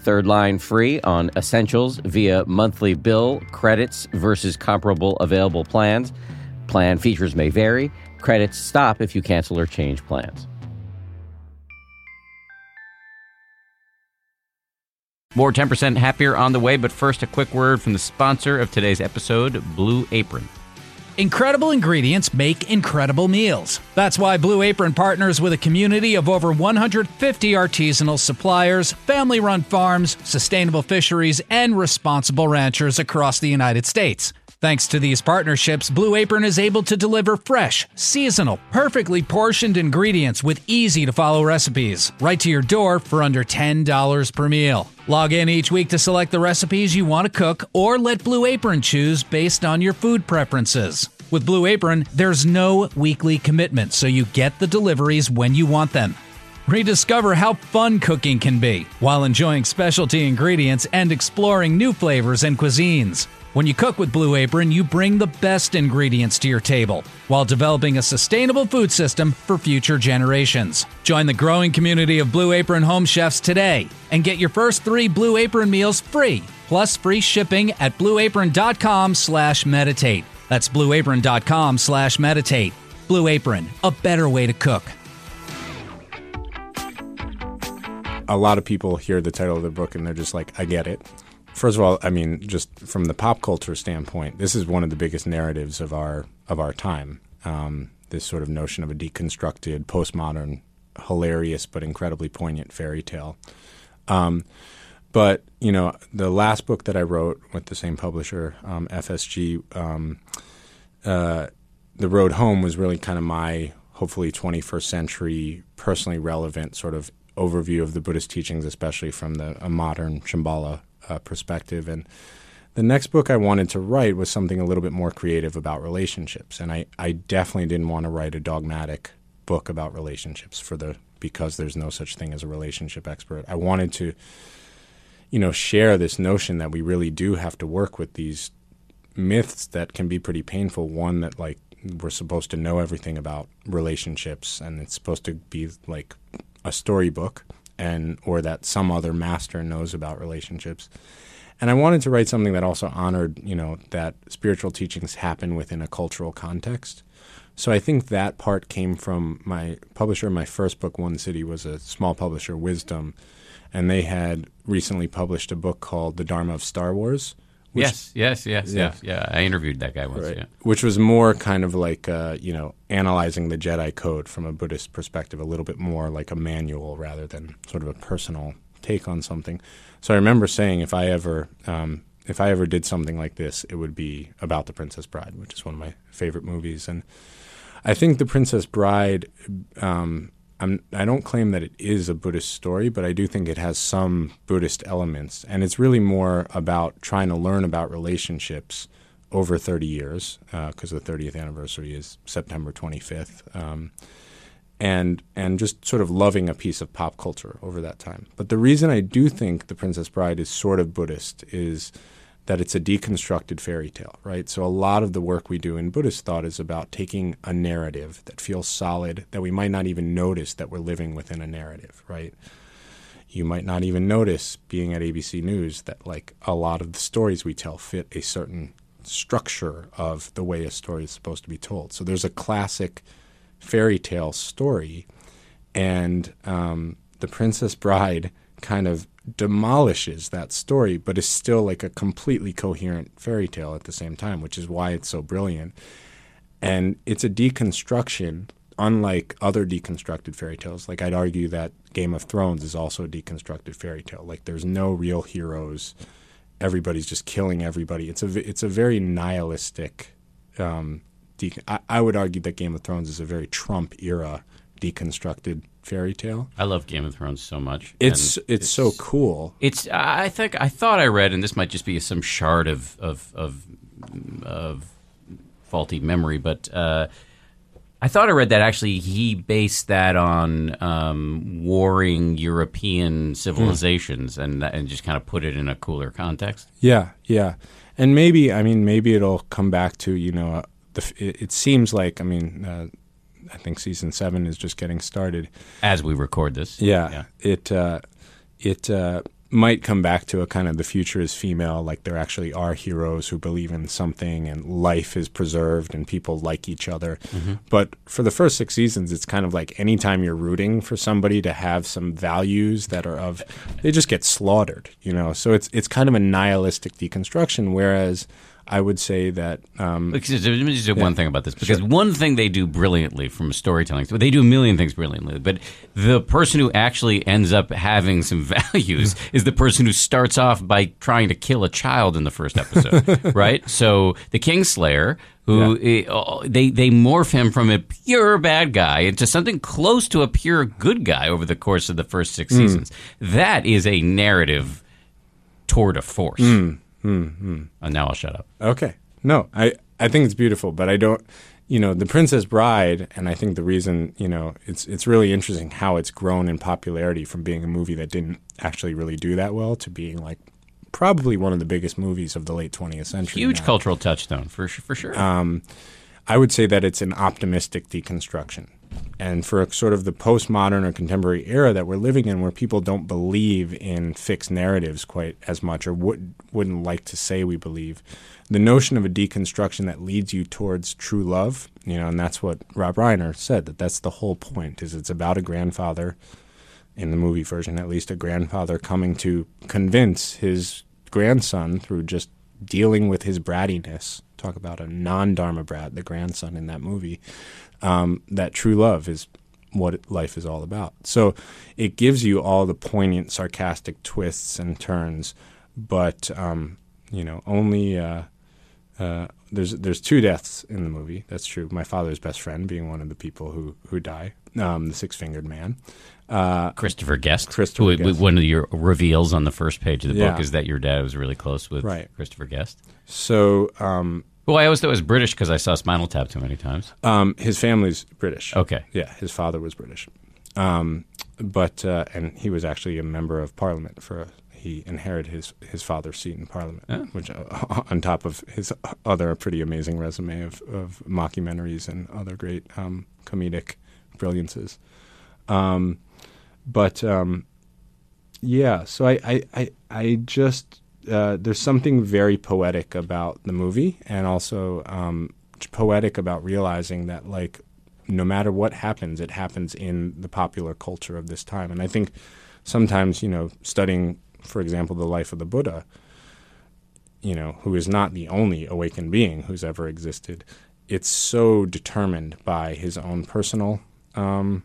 Third line free on essentials via monthly bill credits versus comparable available plans. Plan features may vary. Credits stop if you cancel or change plans. More 10% happier on the way, but first, a quick word from the sponsor of today's episode, Blue Apron. Incredible ingredients make incredible meals. That's why Blue Apron partners with a community of over 150 artisanal suppliers, family run farms, sustainable fisheries, and responsible ranchers across the United States. Thanks to these partnerships, Blue Apron is able to deliver fresh, seasonal, perfectly portioned ingredients with easy to follow recipes right to your door for under $10 per meal. Log in each week to select the recipes you want to cook or let Blue Apron choose based on your food preferences. With Blue Apron, there's no weekly commitment, so you get the deliveries when you want them. Rediscover how fun cooking can be while enjoying specialty ingredients and exploring new flavors and cuisines. When you cook with Blue Apron, you bring the best ingredients to your table while developing a sustainable food system for future generations. Join the growing community of Blue Apron home chefs today and get your first three Blue Apron meals free, plus free shipping at blueapron.com slash meditate. That's blueapron.com slash meditate. Blue Apron, a better way to cook. a lot of people hear the title of the book and they're just like, I get it. First of all, I mean, just from the pop culture standpoint, this is one of the biggest narratives of our of our time. Um, this sort of notion of a deconstructed, postmodern, hilarious but incredibly poignant fairy tale. Um, but you know, the last book that I wrote with the same publisher, um, FSG, um, uh, the road home was really kind of my hopefully 21st century, personally relevant sort of overview of the Buddhist teachings, especially from the a modern Shambhala uh, perspective. And the next book I wanted to write was something a little bit more creative about relationships. And I, I definitely didn't want to write a dogmatic book about relationships for the because there's no such thing as a relationship expert. I wanted to, you know, share this notion that we really do have to work with these myths that can be pretty painful. One that like we're supposed to know everything about relationships and it's supposed to be like a storybook and or that some other master knows about relationships. And I wanted to write something that also honored, you know, that spiritual teachings happen within a cultural context. So I think that part came from my publisher. My first book, One City, was a small publisher, Wisdom, and they had recently published a book called The Dharma of Star Wars. Yes, yes, yes, yeah. yes. Yeah, I interviewed that guy once. Right. Yeah. Which was more kind of like, uh, you know, analyzing the Jedi Code from a Buddhist perspective, a little bit more like a manual rather than sort of a personal take on something. So I remember saying, if I ever, um, if I ever did something like this, it would be about the Princess Bride, which is one of my favorite movies, and I think the Princess Bride. Um, I'm, I don't claim that it is a Buddhist story, but I do think it has some Buddhist elements. And it's really more about trying to learn about relationships over 30 years, because uh, the 30th anniversary is September 25th. Um, and and just sort of loving a piece of pop culture over that time. But the reason I do think The Princess Bride is sort of Buddhist is that it's a deconstructed fairy tale, right? So a lot of the work we do in Buddhist thought is about taking a narrative that feels solid, that we might not even notice that we're living within a narrative, right? You might not even notice being at ABC News that like a lot of the stories we tell fit a certain structure of the way a story is supposed to be told. So there's a classic fairy tale story, and um, the Princess Bride kind of demolishes that story, but is still like a completely coherent fairy tale at the same time, which is why it's so brilliant. And it's a deconstruction, unlike other deconstructed fairy tales. Like I'd argue that Game of Thrones is also a deconstructed fairy tale. Like there's no real heroes. Everybody's just killing everybody. It's a it's a very nihilistic. Um, de- I, I would argue that Game of Thrones is a very Trump era deconstructed fairy tale. I love Game of Thrones so much. It's, it's, it's so cool. It's I think I thought I read, and this might just be some shard of of of, of faulty memory, but uh, I thought I read that actually he based that on um, warring European civilizations, and and just kind of put it in a cooler context. Yeah, yeah, and maybe I mean maybe it'll come back to you know. Uh, the, it, it, seems like I mean uh, I think season seven is just getting started as we record this. Yeah, yeah. it uh, it uh, might come back to a kind of the future is female, like there actually are heroes who believe in something and life is preserved and people like each other. Mm-hmm. But for the first six seasons, it's kind of like anytime you're rooting for somebody to have some values that are of, they just get slaughtered, you know. So it's it's kind of a nihilistic deconstruction. Whereas I would say that um, let me just say one thing about this. Because one thing they do brilliantly from storytelling, they do a million things brilliantly. But the person who actually ends up having some values is the person who starts off by trying to kill a child in the first episode, right? So the Kingslayer, who eh, oh, they they morph him from a pure bad guy into something close to a pure good guy over the course of the first six seasons. That is a narrative tour de force. Hmm, hmm. And now I'll shut up. Okay. No, I, I think it's beautiful, but I don't, you know, The Princess Bride, and I think the reason, you know, it's it's really interesting how it's grown in popularity from being a movie that didn't actually really do that well to being like probably one of the biggest movies of the late 20th century. Huge now. cultural touchstone for for sure. Um, I would say that it's an optimistic deconstruction. And for a, sort of the postmodern or contemporary era that we're living in, where people don't believe in fixed narratives quite as much, or would, wouldn't like to say we believe, the notion of a deconstruction that leads you towards true love, you know, and that's what Rob Reiner said that that's the whole point. Is it's about a grandfather, in the movie version at least, a grandfather coming to convince his grandson through just dealing with his brattiness. Talk about a non-dharma brat, the grandson in that movie um, that true love is what life is all about. So it gives you all the poignant, sarcastic twists and turns, but um, you know only uh, uh, there's there's two deaths in the movie. That's true. My father's best friend being one of the people who who die, um, the six fingered man. Christopher Guest. Christopher Guest. One of your reveals on the first page of the book is that your dad was really close with Right. Christopher Guest. So um, Who I always thought it was British because I saw Spinal Tap too many times. um, his family's British. Okay. Yeah, his father was British, um, but uh, and he was actually a member of Parliament for. He inherited his his father's seat in Parliament, which uh, on top of his other pretty amazing resume of, of mockumentaries and other great um, comedic brilliances. Um, but um, yeah, so I I, I, I just uh, there's something very poetic about the movie, and also um, poetic about realizing that like no matter what happens, it happens in the popular culture of this time. And I think sometimes you know studying, for example, the life of the Buddha, you know, who is not the only awakened being who's ever existed. It's so determined by his own personal um,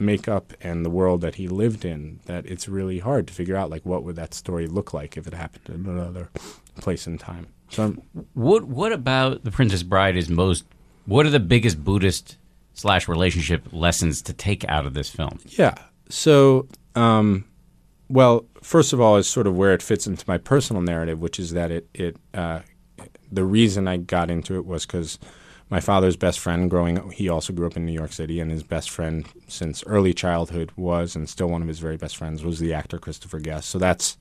makeup and the world that he lived in that it's really hard to figure out like what would that story look like if it happened in another place and time. So I'm, What What about the Princess Bride is most? What are the biggest Buddhist slash relationship lessons to take out of this film? yeah. So um, well, first of all, is sort of where it fits into my personal narrative, which is that it it uh, the reason I got into it was because my father's best friend growing up, he also grew up in New York City, and his best friend since early childhood was, and still one of his very best friends, was the actor Christopher Guest. So that's,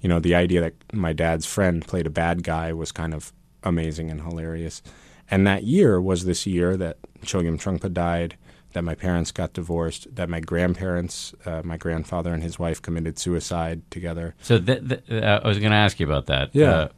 you know, the idea that my dad's friend played a bad guy was kind of amazing and hilarious. And that year was this year that Chogyam Trungpa died, that my parents got divorced, that my grandparents, uh, my grandfather and his wife committed suicide together. So that, that, uh, I was going to ask you about that. Yeah. Uh,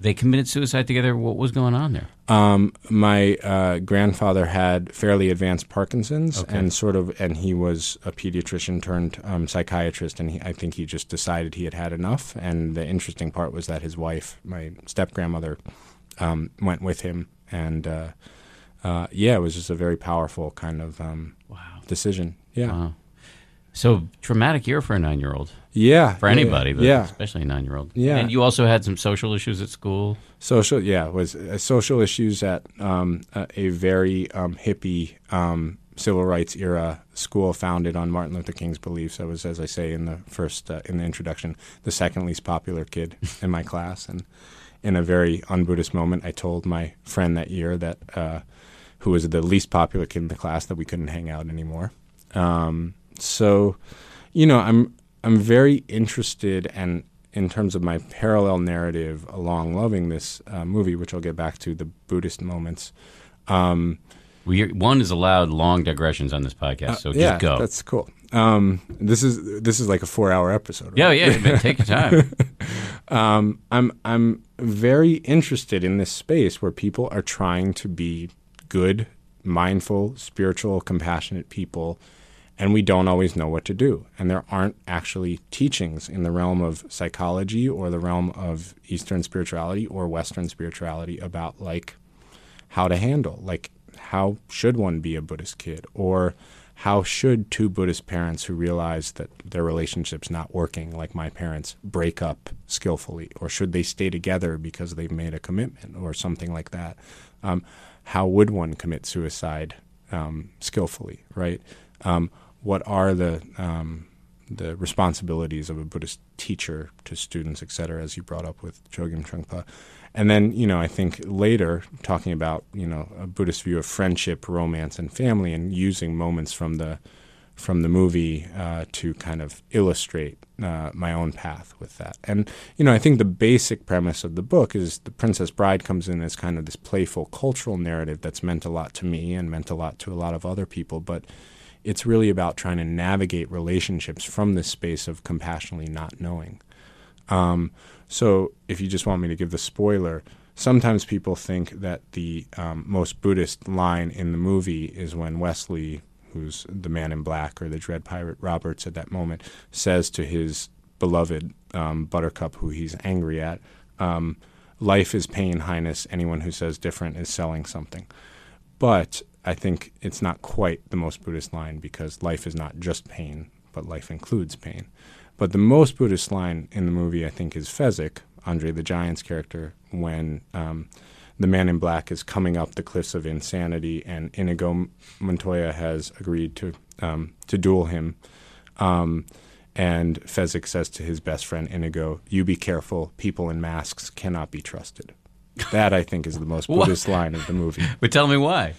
they committed suicide together. What was going on there? Um, my uh, grandfather had fairly advanced Parkinson's, and sort of, and he was a pediatrician turned um, psychiatrist, and he, I think he just decided he had had enough. And the interesting part was that his wife, my step grandmother, um, went with him, and uh, uh, yeah, it was just a very powerful kind of um, Wow. decision. Yeah, Wow. So traumatic year for a nine year old. Yeah, For anybody, but yeah. especially a nine year old. Yeah. And you also had some social issues at school. Social, yeah, was uh, social issues at um, a, a very um, hippie um, civil rights era school founded on Martin Luther King's beliefs. I was, as I say in the first uh, in the introduction, the second least popular kid in my class, and in a very un-Buddhist moment, I told my friend that year that uh, who was the least popular kid in the class that we couldn't hang out anymore. Um, so, you know, I'm I'm very interested and in terms of my parallel narrative along loving this uh, movie, which I'll get back to the Buddhist moments. Um, We, one is allowed long digressions on this podcast, so Uh, yeah, just go. that's cool. Um, this is this is like a four hour episode. Right? Yeah, yeah. Take your time. um, I'm I'm very interested in this space where people are trying to be good, mindful, spiritual, compassionate people, and we don't always know what to do. And there aren't actually teachings in the realm of psychology or the realm of Eastern spirituality or Western spirituality about like how to handle, like how should one be a Buddhist kid or how should two Buddhist parents who realize that their relationship's not working, like my parents, break up skillfully? Or should they stay together because they've made a commitment or something like that? Um, how would one commit suicide um, skillfully, right? Um, what are the um, the responsibilities of a Buddhist teacher to students, et cetera, as you brought up with Chogyam Trungpa. And then, you know, I think later talking about, you know, a Buddhist view of friendship, romance, and family, and using moments from the from the movie uh, to kind of illustrate uh, my own path with that. And you know, I think the basic premise of the book is the Princess Bride comes in as kind of this playful cultural narrative that's meant a lot to me and meant a lot to a lot of other people, but it's really about trying to navigate relationships from this space of compassionately not knowing. Um, so, if you just want me to give the spoiler, sometimes people think that the um, most Buddhist line in the movie is when Westley, who's the man in black or the Dread Pirate Roberts at that moment, says to his beloved um, Buttercup, who he's angry at, um, Life is pain, Highness. Anyone who says different is selling something. But I think it's not quite the most Buddhist line because life is not just pain, but life includes pain. But the most Buddhist line in the movie, I think, is Fezzik, Andre the Giant's character, when um, the man in black is coming up the cliffs of insanity, and Inigo Montoya has agreed to um, to duel him. Um, and Fezzik says to his best friend Inigo, "You be careful. People in masks cannot be trusted." That I think is the most Buddhist line of the movie but tell me why.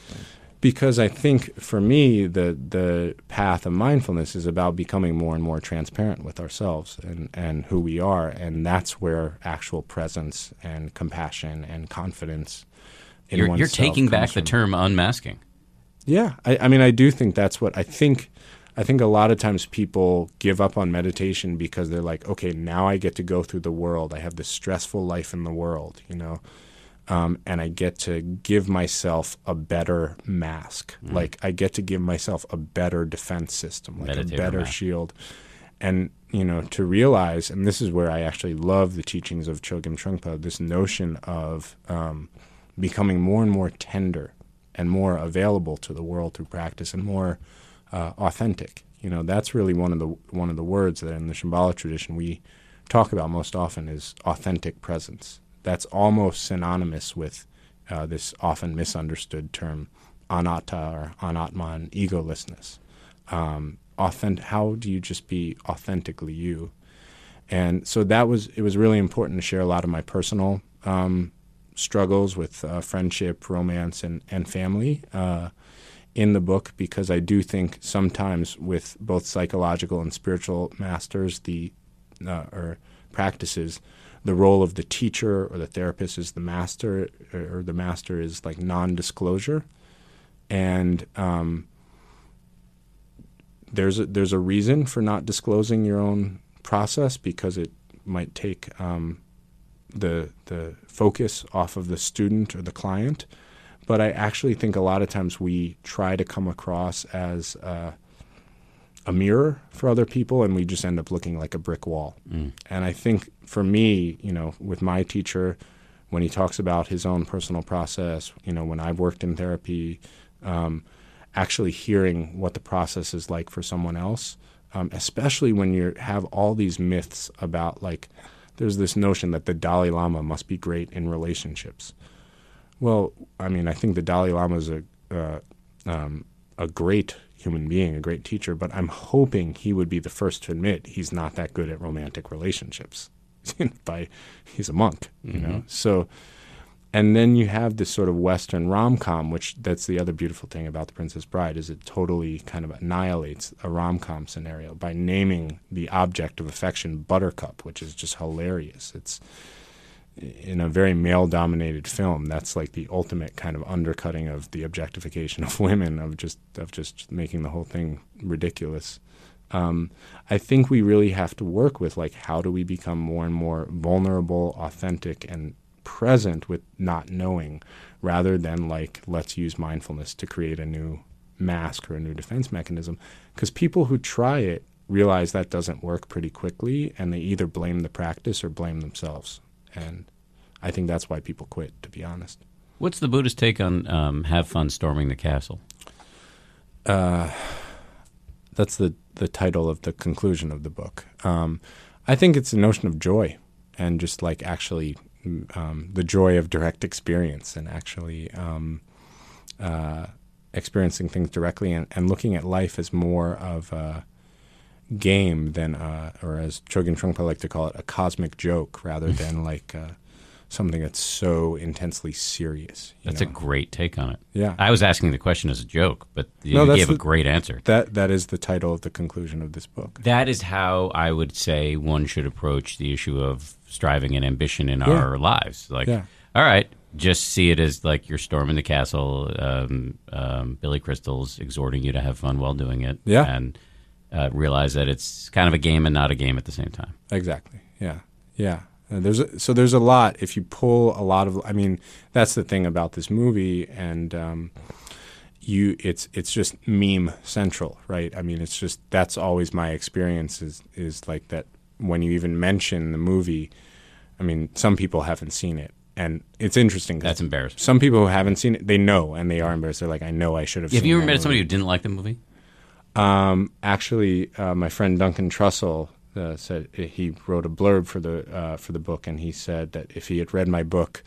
Because I think for me the the path of mindfulness is about becoming more and more transparent with ourselves and and who we are, and that's where actual presence and compassion and confidence. In You're, you're taking back comes the term unmasking. Yeah, I, I mean, I do think that's what I think. I think a lot of times people give up on meditation because they're like, okay, now I get to go through the world. I have this stressful life in the world, you know, um, and I get to give myself a better mask. Like I get to give myself a better defense system, like Meditator a better mask. shield. And you know, to realize, and this is where I actually love the teachings of Chogyam Trungpa, this notion of um, becoming more and more tender and more available to the world through practice and more uh, authentic. You know, that's really one of the one of the words that in the Shambhala tradition we talk about most often is authentic presence. That's almost synonymous with uh, this often misunderstood term anatta or anatman, egolessness. Um, authentic. How do you just be authentically you? And so that was it was really important to share a lot of my personal um, struggles with uh, friendship, romance, and and family uh, in the book because I do think sometimes with both psychological and spiritual masters, the uh, or practices, the role of the teacher or the therapist is the master, or the master is like non-disclosure, and um, there's a, there's a reason for not disclosing your own process because it might take um, the the focus off of the student or the client. But I actually think a lot of times we try to come across as uh, a mirror for other people, and we just end up looking like a brick wall. And I think for me, you know, with my teacher, when he talks about his own personal process, you know, when I've worked in therapy, um, actually hearing what the process is like for someone else, um, especially when you have all these myths about like, there's this notion that the Dalai Lama must be great in relationships. Well, I mean, I think the Dalai Lama is a uh, um, a great human being, a great teacher, but I'm hoping he would be the first to admit he's not that good at romantic relationships. By he's a monk, you know. Mm-hmm. So, and then you have this sort of Western rom com, which that's the other beautiful thing about The Princess Bride is it totally kind of annihilates a rom com scenario by naming the object of affection Buttercup, which is just hilarious. It's in a very male-dominated film, that's like the ultimate kind of undercutting of the objectification of women, of just of just making the whole thing ridiculous. Um, I think we really have to work with like how do we become more and more vulnerable, authentic, and present with not knowing, rather than like let's use mindfulness to create a new mask or a new defense mechanism. Because people who try it realize that doesn't work pretty quickly, and they either blame the practice or blame themselves. And I think that's why people quit, to be honest. What's the Buddhist take on um, have fun storming the castle? Uh, that's the the title of the conclusion of the book. Um, I think it's a notion of joy and just like actually um, the joy of direct experience and actually um, uh, experiencing things directly and, and, looking at life as more of a game than, uh, or as Chogyam Trungpa like to call it, a cosmic joke rather than like uh, something that's so intensely serious. That's know? a great take on it. Yeah, I was asking the question as a joke, but you no, gave the, a great answer. That that is the title of the conclusion of this book. That is how I would say one should approach the issue of striving and ambition in yeah. our lives. Like, yeah. all right, just see it as like you're storming the castle. Um, um, Billy Crystal's exhorting you to have fun while doing it. Yeah, and uh, realize that it's kind of a game and not a game at the same time. Exactly. Yeah. Yeah. Uh, there's a, so there's a lot. If you pull a lot of, I mean, that's the thing about this movie, and um, you, it's it's just meme central, right? I mean, it's just that's always my experience is is like that. When you even mention the movie, I mean, some people haven't seen it, and it's interesting. That's embarrassing. Some people who haven't seen it, they know, and they are embarrassed. They're like, I know I should have. Seen it. Have you ever met movie. somebody who didn't like the movie? Um, actually, uh, my friend Duncan Trussell uh, said he wrote a blurb for the uh, for the book, and he said that if he had read my book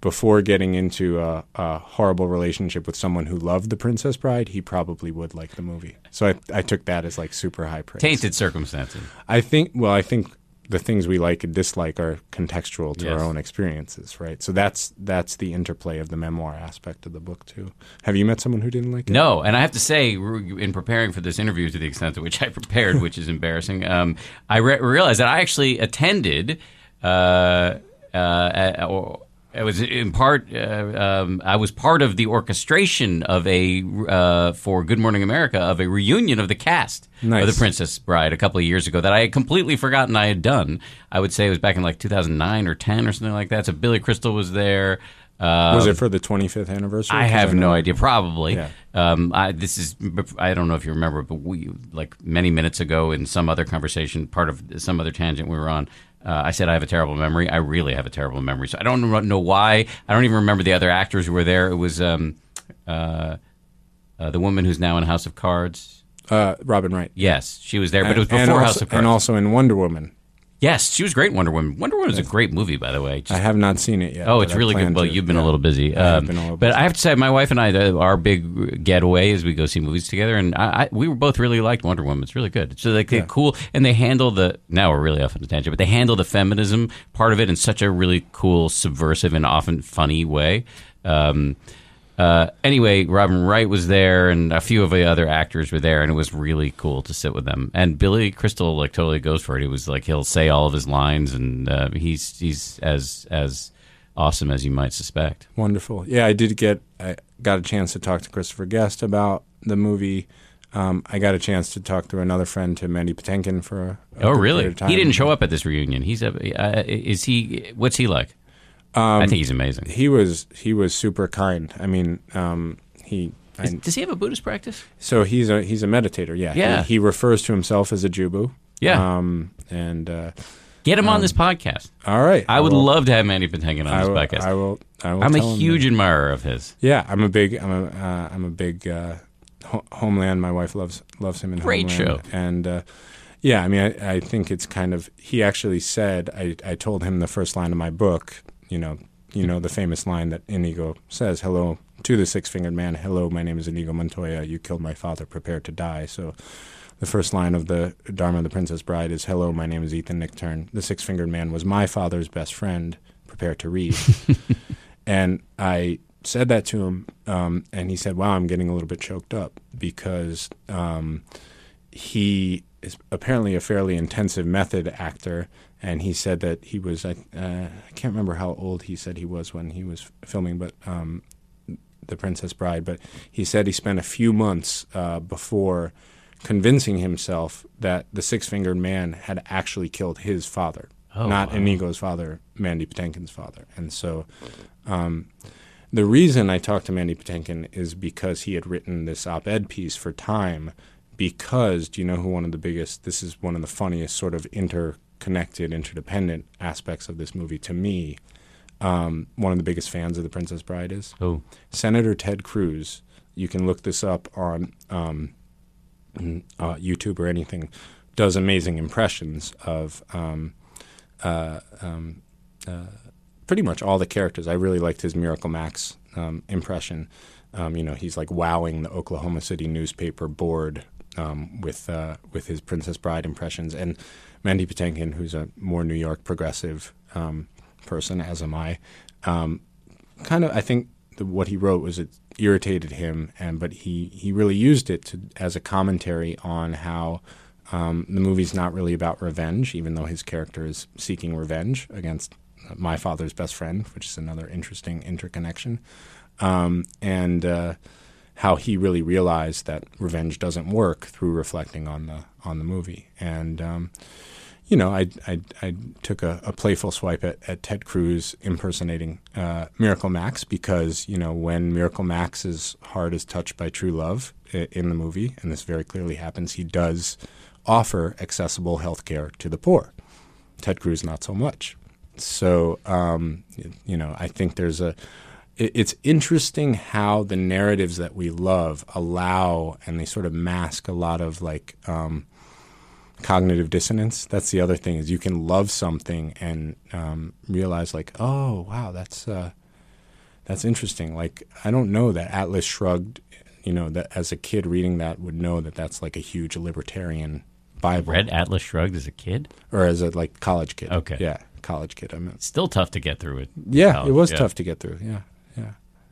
before getting into a, a, horrible relationship with someone who loved The Princess Bride, he probably would like the movie. So I, I took that as like super high praise. Tainted circumstances. I think. Well, I think the things we like and dislike are contextual to yes. our own experiences, right? So that's that's the interplay of the memoir aspect of the book too. Have you met someone who didn't like it? No, and I have to say, in preparing for this interview, to the extent to which I prepared, which is embarrassing, um, I re- realized that I actually attended. Uh, uh, I was in part. Uh, um, I was part of the orchestration of a uh, for Good Morning America of a reunion of the cast nice. of The Princess Bride a couple of years ago that I had completely forgotten I had done. I would say it was back in like 2009 or 10 or something like that. So Billy Crystal was there. Um, was it for the 25th anniversary? I have I no idea. Probably. Yeah. Um, I, this is. I don't know if you remember, but we like many minutes ago in some other conversation, part of some other tangent we were on. Uh, I said I have a terrible memory. I really have a terrible memory. So I don't know why. I don't even remember the other actors who were there. It was um, uh, uh, the woman who's now in House of Cards. Uh, Robin Wright. Yes, she was there, but it was before also, House of Cards. And also in Wonder Woman. Yes, she was great Wonder Woman. Wonder Woman is a great movie, by the way. Just, I have not seen it yet. Oh, it's really good. Well, to, you've been yeah. a little busy. Um, a little but busy. I have to say, my wife and I, our big getaway is we go see movies together, and I, I, we were both really liked Wonder Woman. It's really good. It's like yeah. cool, and they handle the. Now we're really off on a tangent, but they handle the feminism part of it in such a really cool, subversive, and often funny way. Um, uh, anyway, Robin Wright was there, and a few of the other actors were there, and it was really cool to sit with them. And Billy Crystal like totally goes for it. He was like he'll say all of his lines, and uh, he's he's as as awesome as you might suspect. Wonderful. Yeah, I did get I got a chance to talk to Christopher Guest about the movie. Um, I got a chance to talk to another friend, to Mandy Patinkin, for a, a oh really? He didn't show up at this reunion. He's a uh, is he? What's he like? Um, I think he's amazing. He was he was super kind. I mean, um, he Is, does he have a Buddhist practice? So he's a he's a meditator. Yeah. Yeah. He, he refers to himself as a Jubu. Yeah. Um, and uh, get him on um, this podcast. All right. I, I would will, love to have Mandy Patinkin on this will, podcast. I will. I will. I'm a huge admirer of his. Yeah, I'm a big. I'm a. Uh, I'm a big. Uh, ho- Homeland. My wife loves loves him in Great Homeland. show. And uh, yeah, I mean, I, I think it's kind of. He actually said. I I told him the first line of my book. You know, you know the famous line that Inigo says, "Hello to the six-fingered man. Hello, my name is Inigo Montoya. You killed my father. Prepare to die." So, the first line of the Dharma of the Princess Bride is, "Hello, my name is Ethan Nichtern. The six-fingered man was my father's best friend. Prepare to read." and I said that to him, um, and he said, "Wow, I'm getting a little bit choked up because." Um, he is apparently a fairly intensive method actor, and he said that he was I, uh, I can't remember how old he said he was when he was filming, but um, the Princess Bride. But he said he spent a few months uh, before convincing himself that the Six Fingered Man had actually killed his father, Oh, not wow. Inigo's father, Mandy Patinkin's father, and so. Um, the reason I talked to Mandy Patinkin is because he had written this op-ed piece for Time. Because do you know who one of the biggest? This is one of the funniest sort of interconnected, interdependent aspects of this movie to me. Um, one of the biggest fans of The Princess Bride is Oh, Senator Ted Cruz. You can look this up on um, uh, YouTube or anything. Does amazing impressions of um, uh, um, uh, pretty much all the characters. I really liked his Miracle Max um, impression. Um, you know, he's like wowing the Oklahoma City newspaper board um, with uh, with his Princess Bride impressions, and Mandy Patinkin, who's a more New York progressive um, person, as am I. Um, kind of, I think the, what he wrote was it irritated him, and but he he really used it to as a commentary on how um, the movie's not really about revenge, even though his character is seeking revenge against my father's best friend, which is another interesting interconnection, um, and uh, how he really realized that revenge doesn't work through reflecting on the on the movie. And um, you know, I I, I took a, a playful swipe at, at Ted Cruz impersonating uh, Miracle Max because you know when Miracle Max's heart is touched by true love in the movie, and this very clearly happens, he does offer accessible health care to the poor. Ted Cruz not so much. So um, you know, I think there's a. it- It's interesting how the narratives that we love allow, and they sort of mask a lot of like um, cognitive dissonance. That's the other thing is you can love something and um, realize like, oh wow, that's uh, that's interesting. Like I don't know that Atlas Shrugged. You know that as a kid reading that would know that that's like a huge libertarian Bible. Read Atlas Shrugged as a kid. or as a like college kid. Okay. yeah, college kid. I mean, Still tough to get through it. yeah, college, it was yeah. tough to get through. Yeah.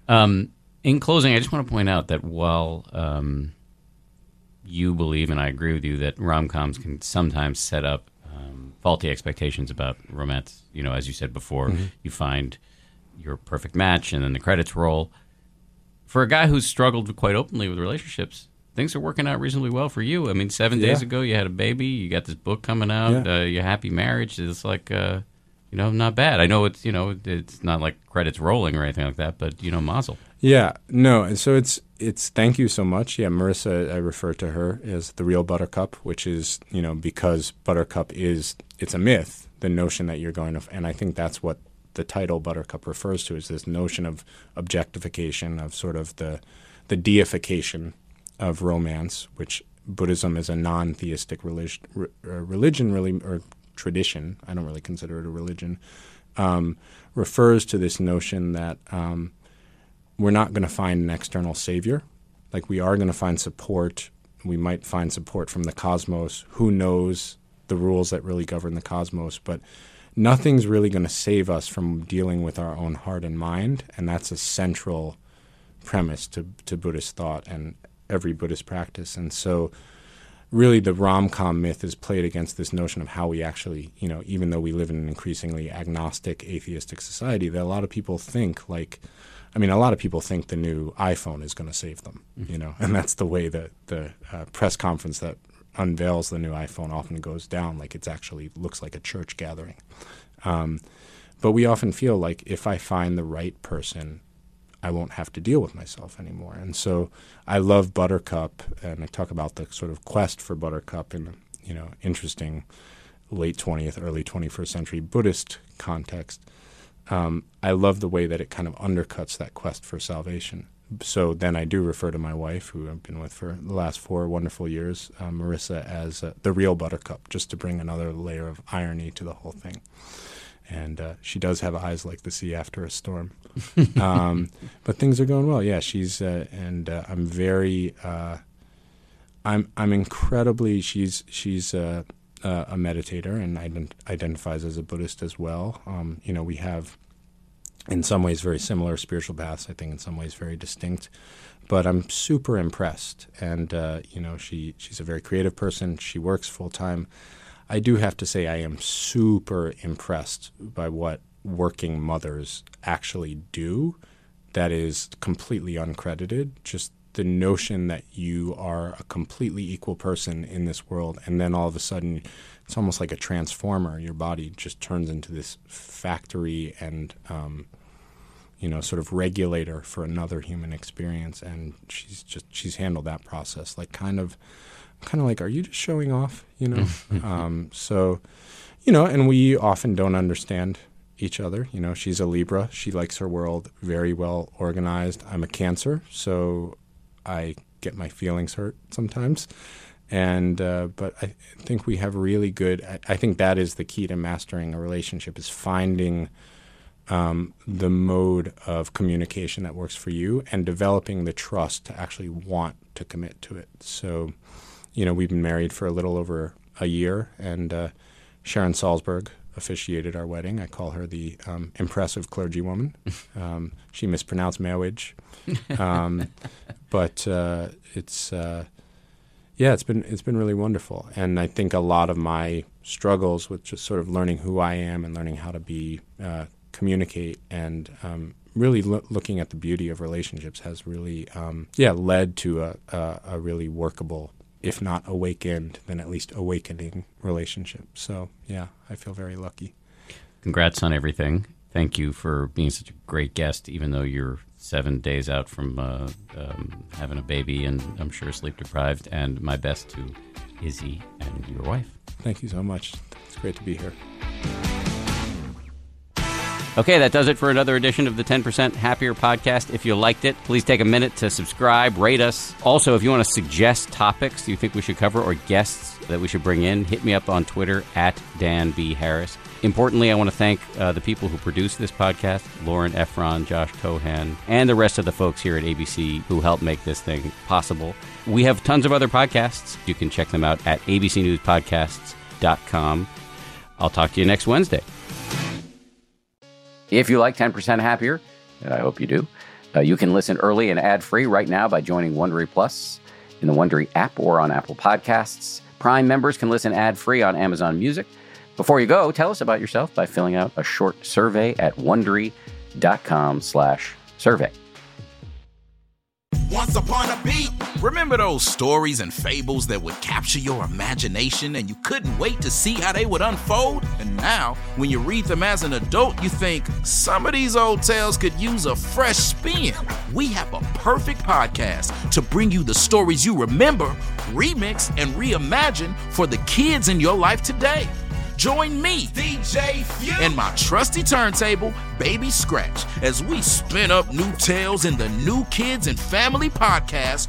Um, in closing, I just want to point out that while um, you believe, and I agree with you, that rom coms can sometimes set up um, faulty expectations about romance. You know, as you said before, you find your perfect match, and then the credits roll. For a guy who's struggled quite openly with relationships, things are working out reasonably well for you. I mean, seven days ago, you had a baby. You got this book coming out. Yeah. Uh, your happy marriage is like. Uh, you know, not bad. I know it's you know it's not like credits rolling or anything like that, but you know, Mazel. Yeah, no. So it's it's thank you so much. Yeah, Marissa, I refer to her as the real Buttercup, which is you know because Buttercup is it's a myth. The notion that you're going to, and I think that's what the title Buttercup refers to is this notion of objectification of sort of the the deification of romance, which Buddhism is a non-theistic religion, uh, religion really or tradition. I don't really consider it a religion. Um, refers to this notion that um, we're not going to find an external savior. Like we are going to find support. We might find support from the cosmos. Who knows the rules that really govern the cosmos? But nothing's really going to save us from dealing with our own heart and mind. And that's a central premise to, to Buddhist thought and every Buddhist practice. And so, really, the rom com myth is played against this notion of how we actually, you know, even though we live in an increasingly agnostic, atheistic society, that a lot of people think like, I mean, a lot of people think the new iPhone is going to save them, you know, and that's the way that the uh, press conference that unveils the new iPhone often goes down. Like it's actually looks like a church gathering. Um, but we often feel like if I find the right person, I won't have to deal with myself anymore. And so I love Buttercup, and I talk about the sort of quest for Buttercup in you know interesting late 20th, early 21st century Buddhist context. Um, I love the way that it kind of undercuts that quest for salvation. So then I do refer to my wife, who I've been with for the last four wonderful years, uh, Marissa, as uh, the real Buttercup, just to bring another layer of irony to the whole thing. And uh, she does have eyes like the sea after a storm. um, but things are going well. Yeah, she's uh, and uh, I'm very, uh, I'm I'm incredibly. She's she's uh, uh, a meditator and ident- identifies as a Buddhist as well. Um, you know, we have in some ways very similar spiritual paths. I think in some ways very distinct. But I'm super impressed, and you know, she she's a very creative person. She works full time. I do have to say, I am super impressed by what working mothers actually do. That is completely uncredited. Just the notion that you are a completely equal person in this world, and then all of a sudden, it's almost like a transformer. Your body just turns into this factory and, um, you know, sort of regulator for another human experience. And she's just she's handled that process like kind of, kind of like, are you just showing off? You know, um, so, you know, and we often don't understand each other. You know, she's a Libra. She likes her world very well organized. I'm a Cancer, so I get my feelings hurt sometimes. And uh, but I think we have really good. I, I, think that is the key to mastering a relationship is finding um, the mode of communication that works for you and developing the trust to actually want to commit to it. So, you know, we've been married for a little over a year, and uh, Sharon Salzberg, officiated our wedding. I call her the um, impressive clergywoman. Um, she mispronounced marriage, um, but uh, it's uh, yeah, it's been it's been really wonderful. And I think a lot of my struggles with just sort of learning who I am and learning how to be uh, communicate and um, really lo- looking at the beauty of relationships has really um, yeah led to a, a, a really workable if not awakened, then at least awakening relationship. So, yeah, I feel very lucky. Congrats on everything. Thank you for being such a great guest, even though you're seven days out from uh, um, having a baby and I'm sure sleep deprived. And my best to Izzy and your wife. Thank you so much. It's great to be here. Okay, that does it for another edition of the 10% Happier podcast. If you liked it, please take a minute to subscribe, rate us. Also, if you want to suggest topics you think we should cover or guests that we should bring in, hit me up on Twitter at Dan B. Harris. Importantly, I want to thank uh, the people who produce this podcast Lauren Efron, Josh Cohan, and the rest of the folks here at ABC who helped make this thing possible. We have tons of other podcasts. You can check them out at abcnewspodcasts.com. I'll talk to you next Wednesday. If you like 10% Happier, and I hope you do, uh, you can listen early and ad free right now by joining Wondery Plus in the Wondery app or on Apple Podcasts. Prime members can listen ad free on Amazon Music. Before you go, tell us about yourself by filling out a short survey at wondery.com/survey. Once upon a beat. Remember those stories and fables that would capture your imagination and you couldn't wait to see how they would unfold? Now, when you read them as an adult, you think some of these old tales could use a fresh spin. We have a perfect podcast to bring you the stories you remember, remix, and reimagine for the kids in your life today. Join me, DJ Few, and my trusty turntable, Baby Scratch, as we spin up new tales in the New Kids and Family podcast,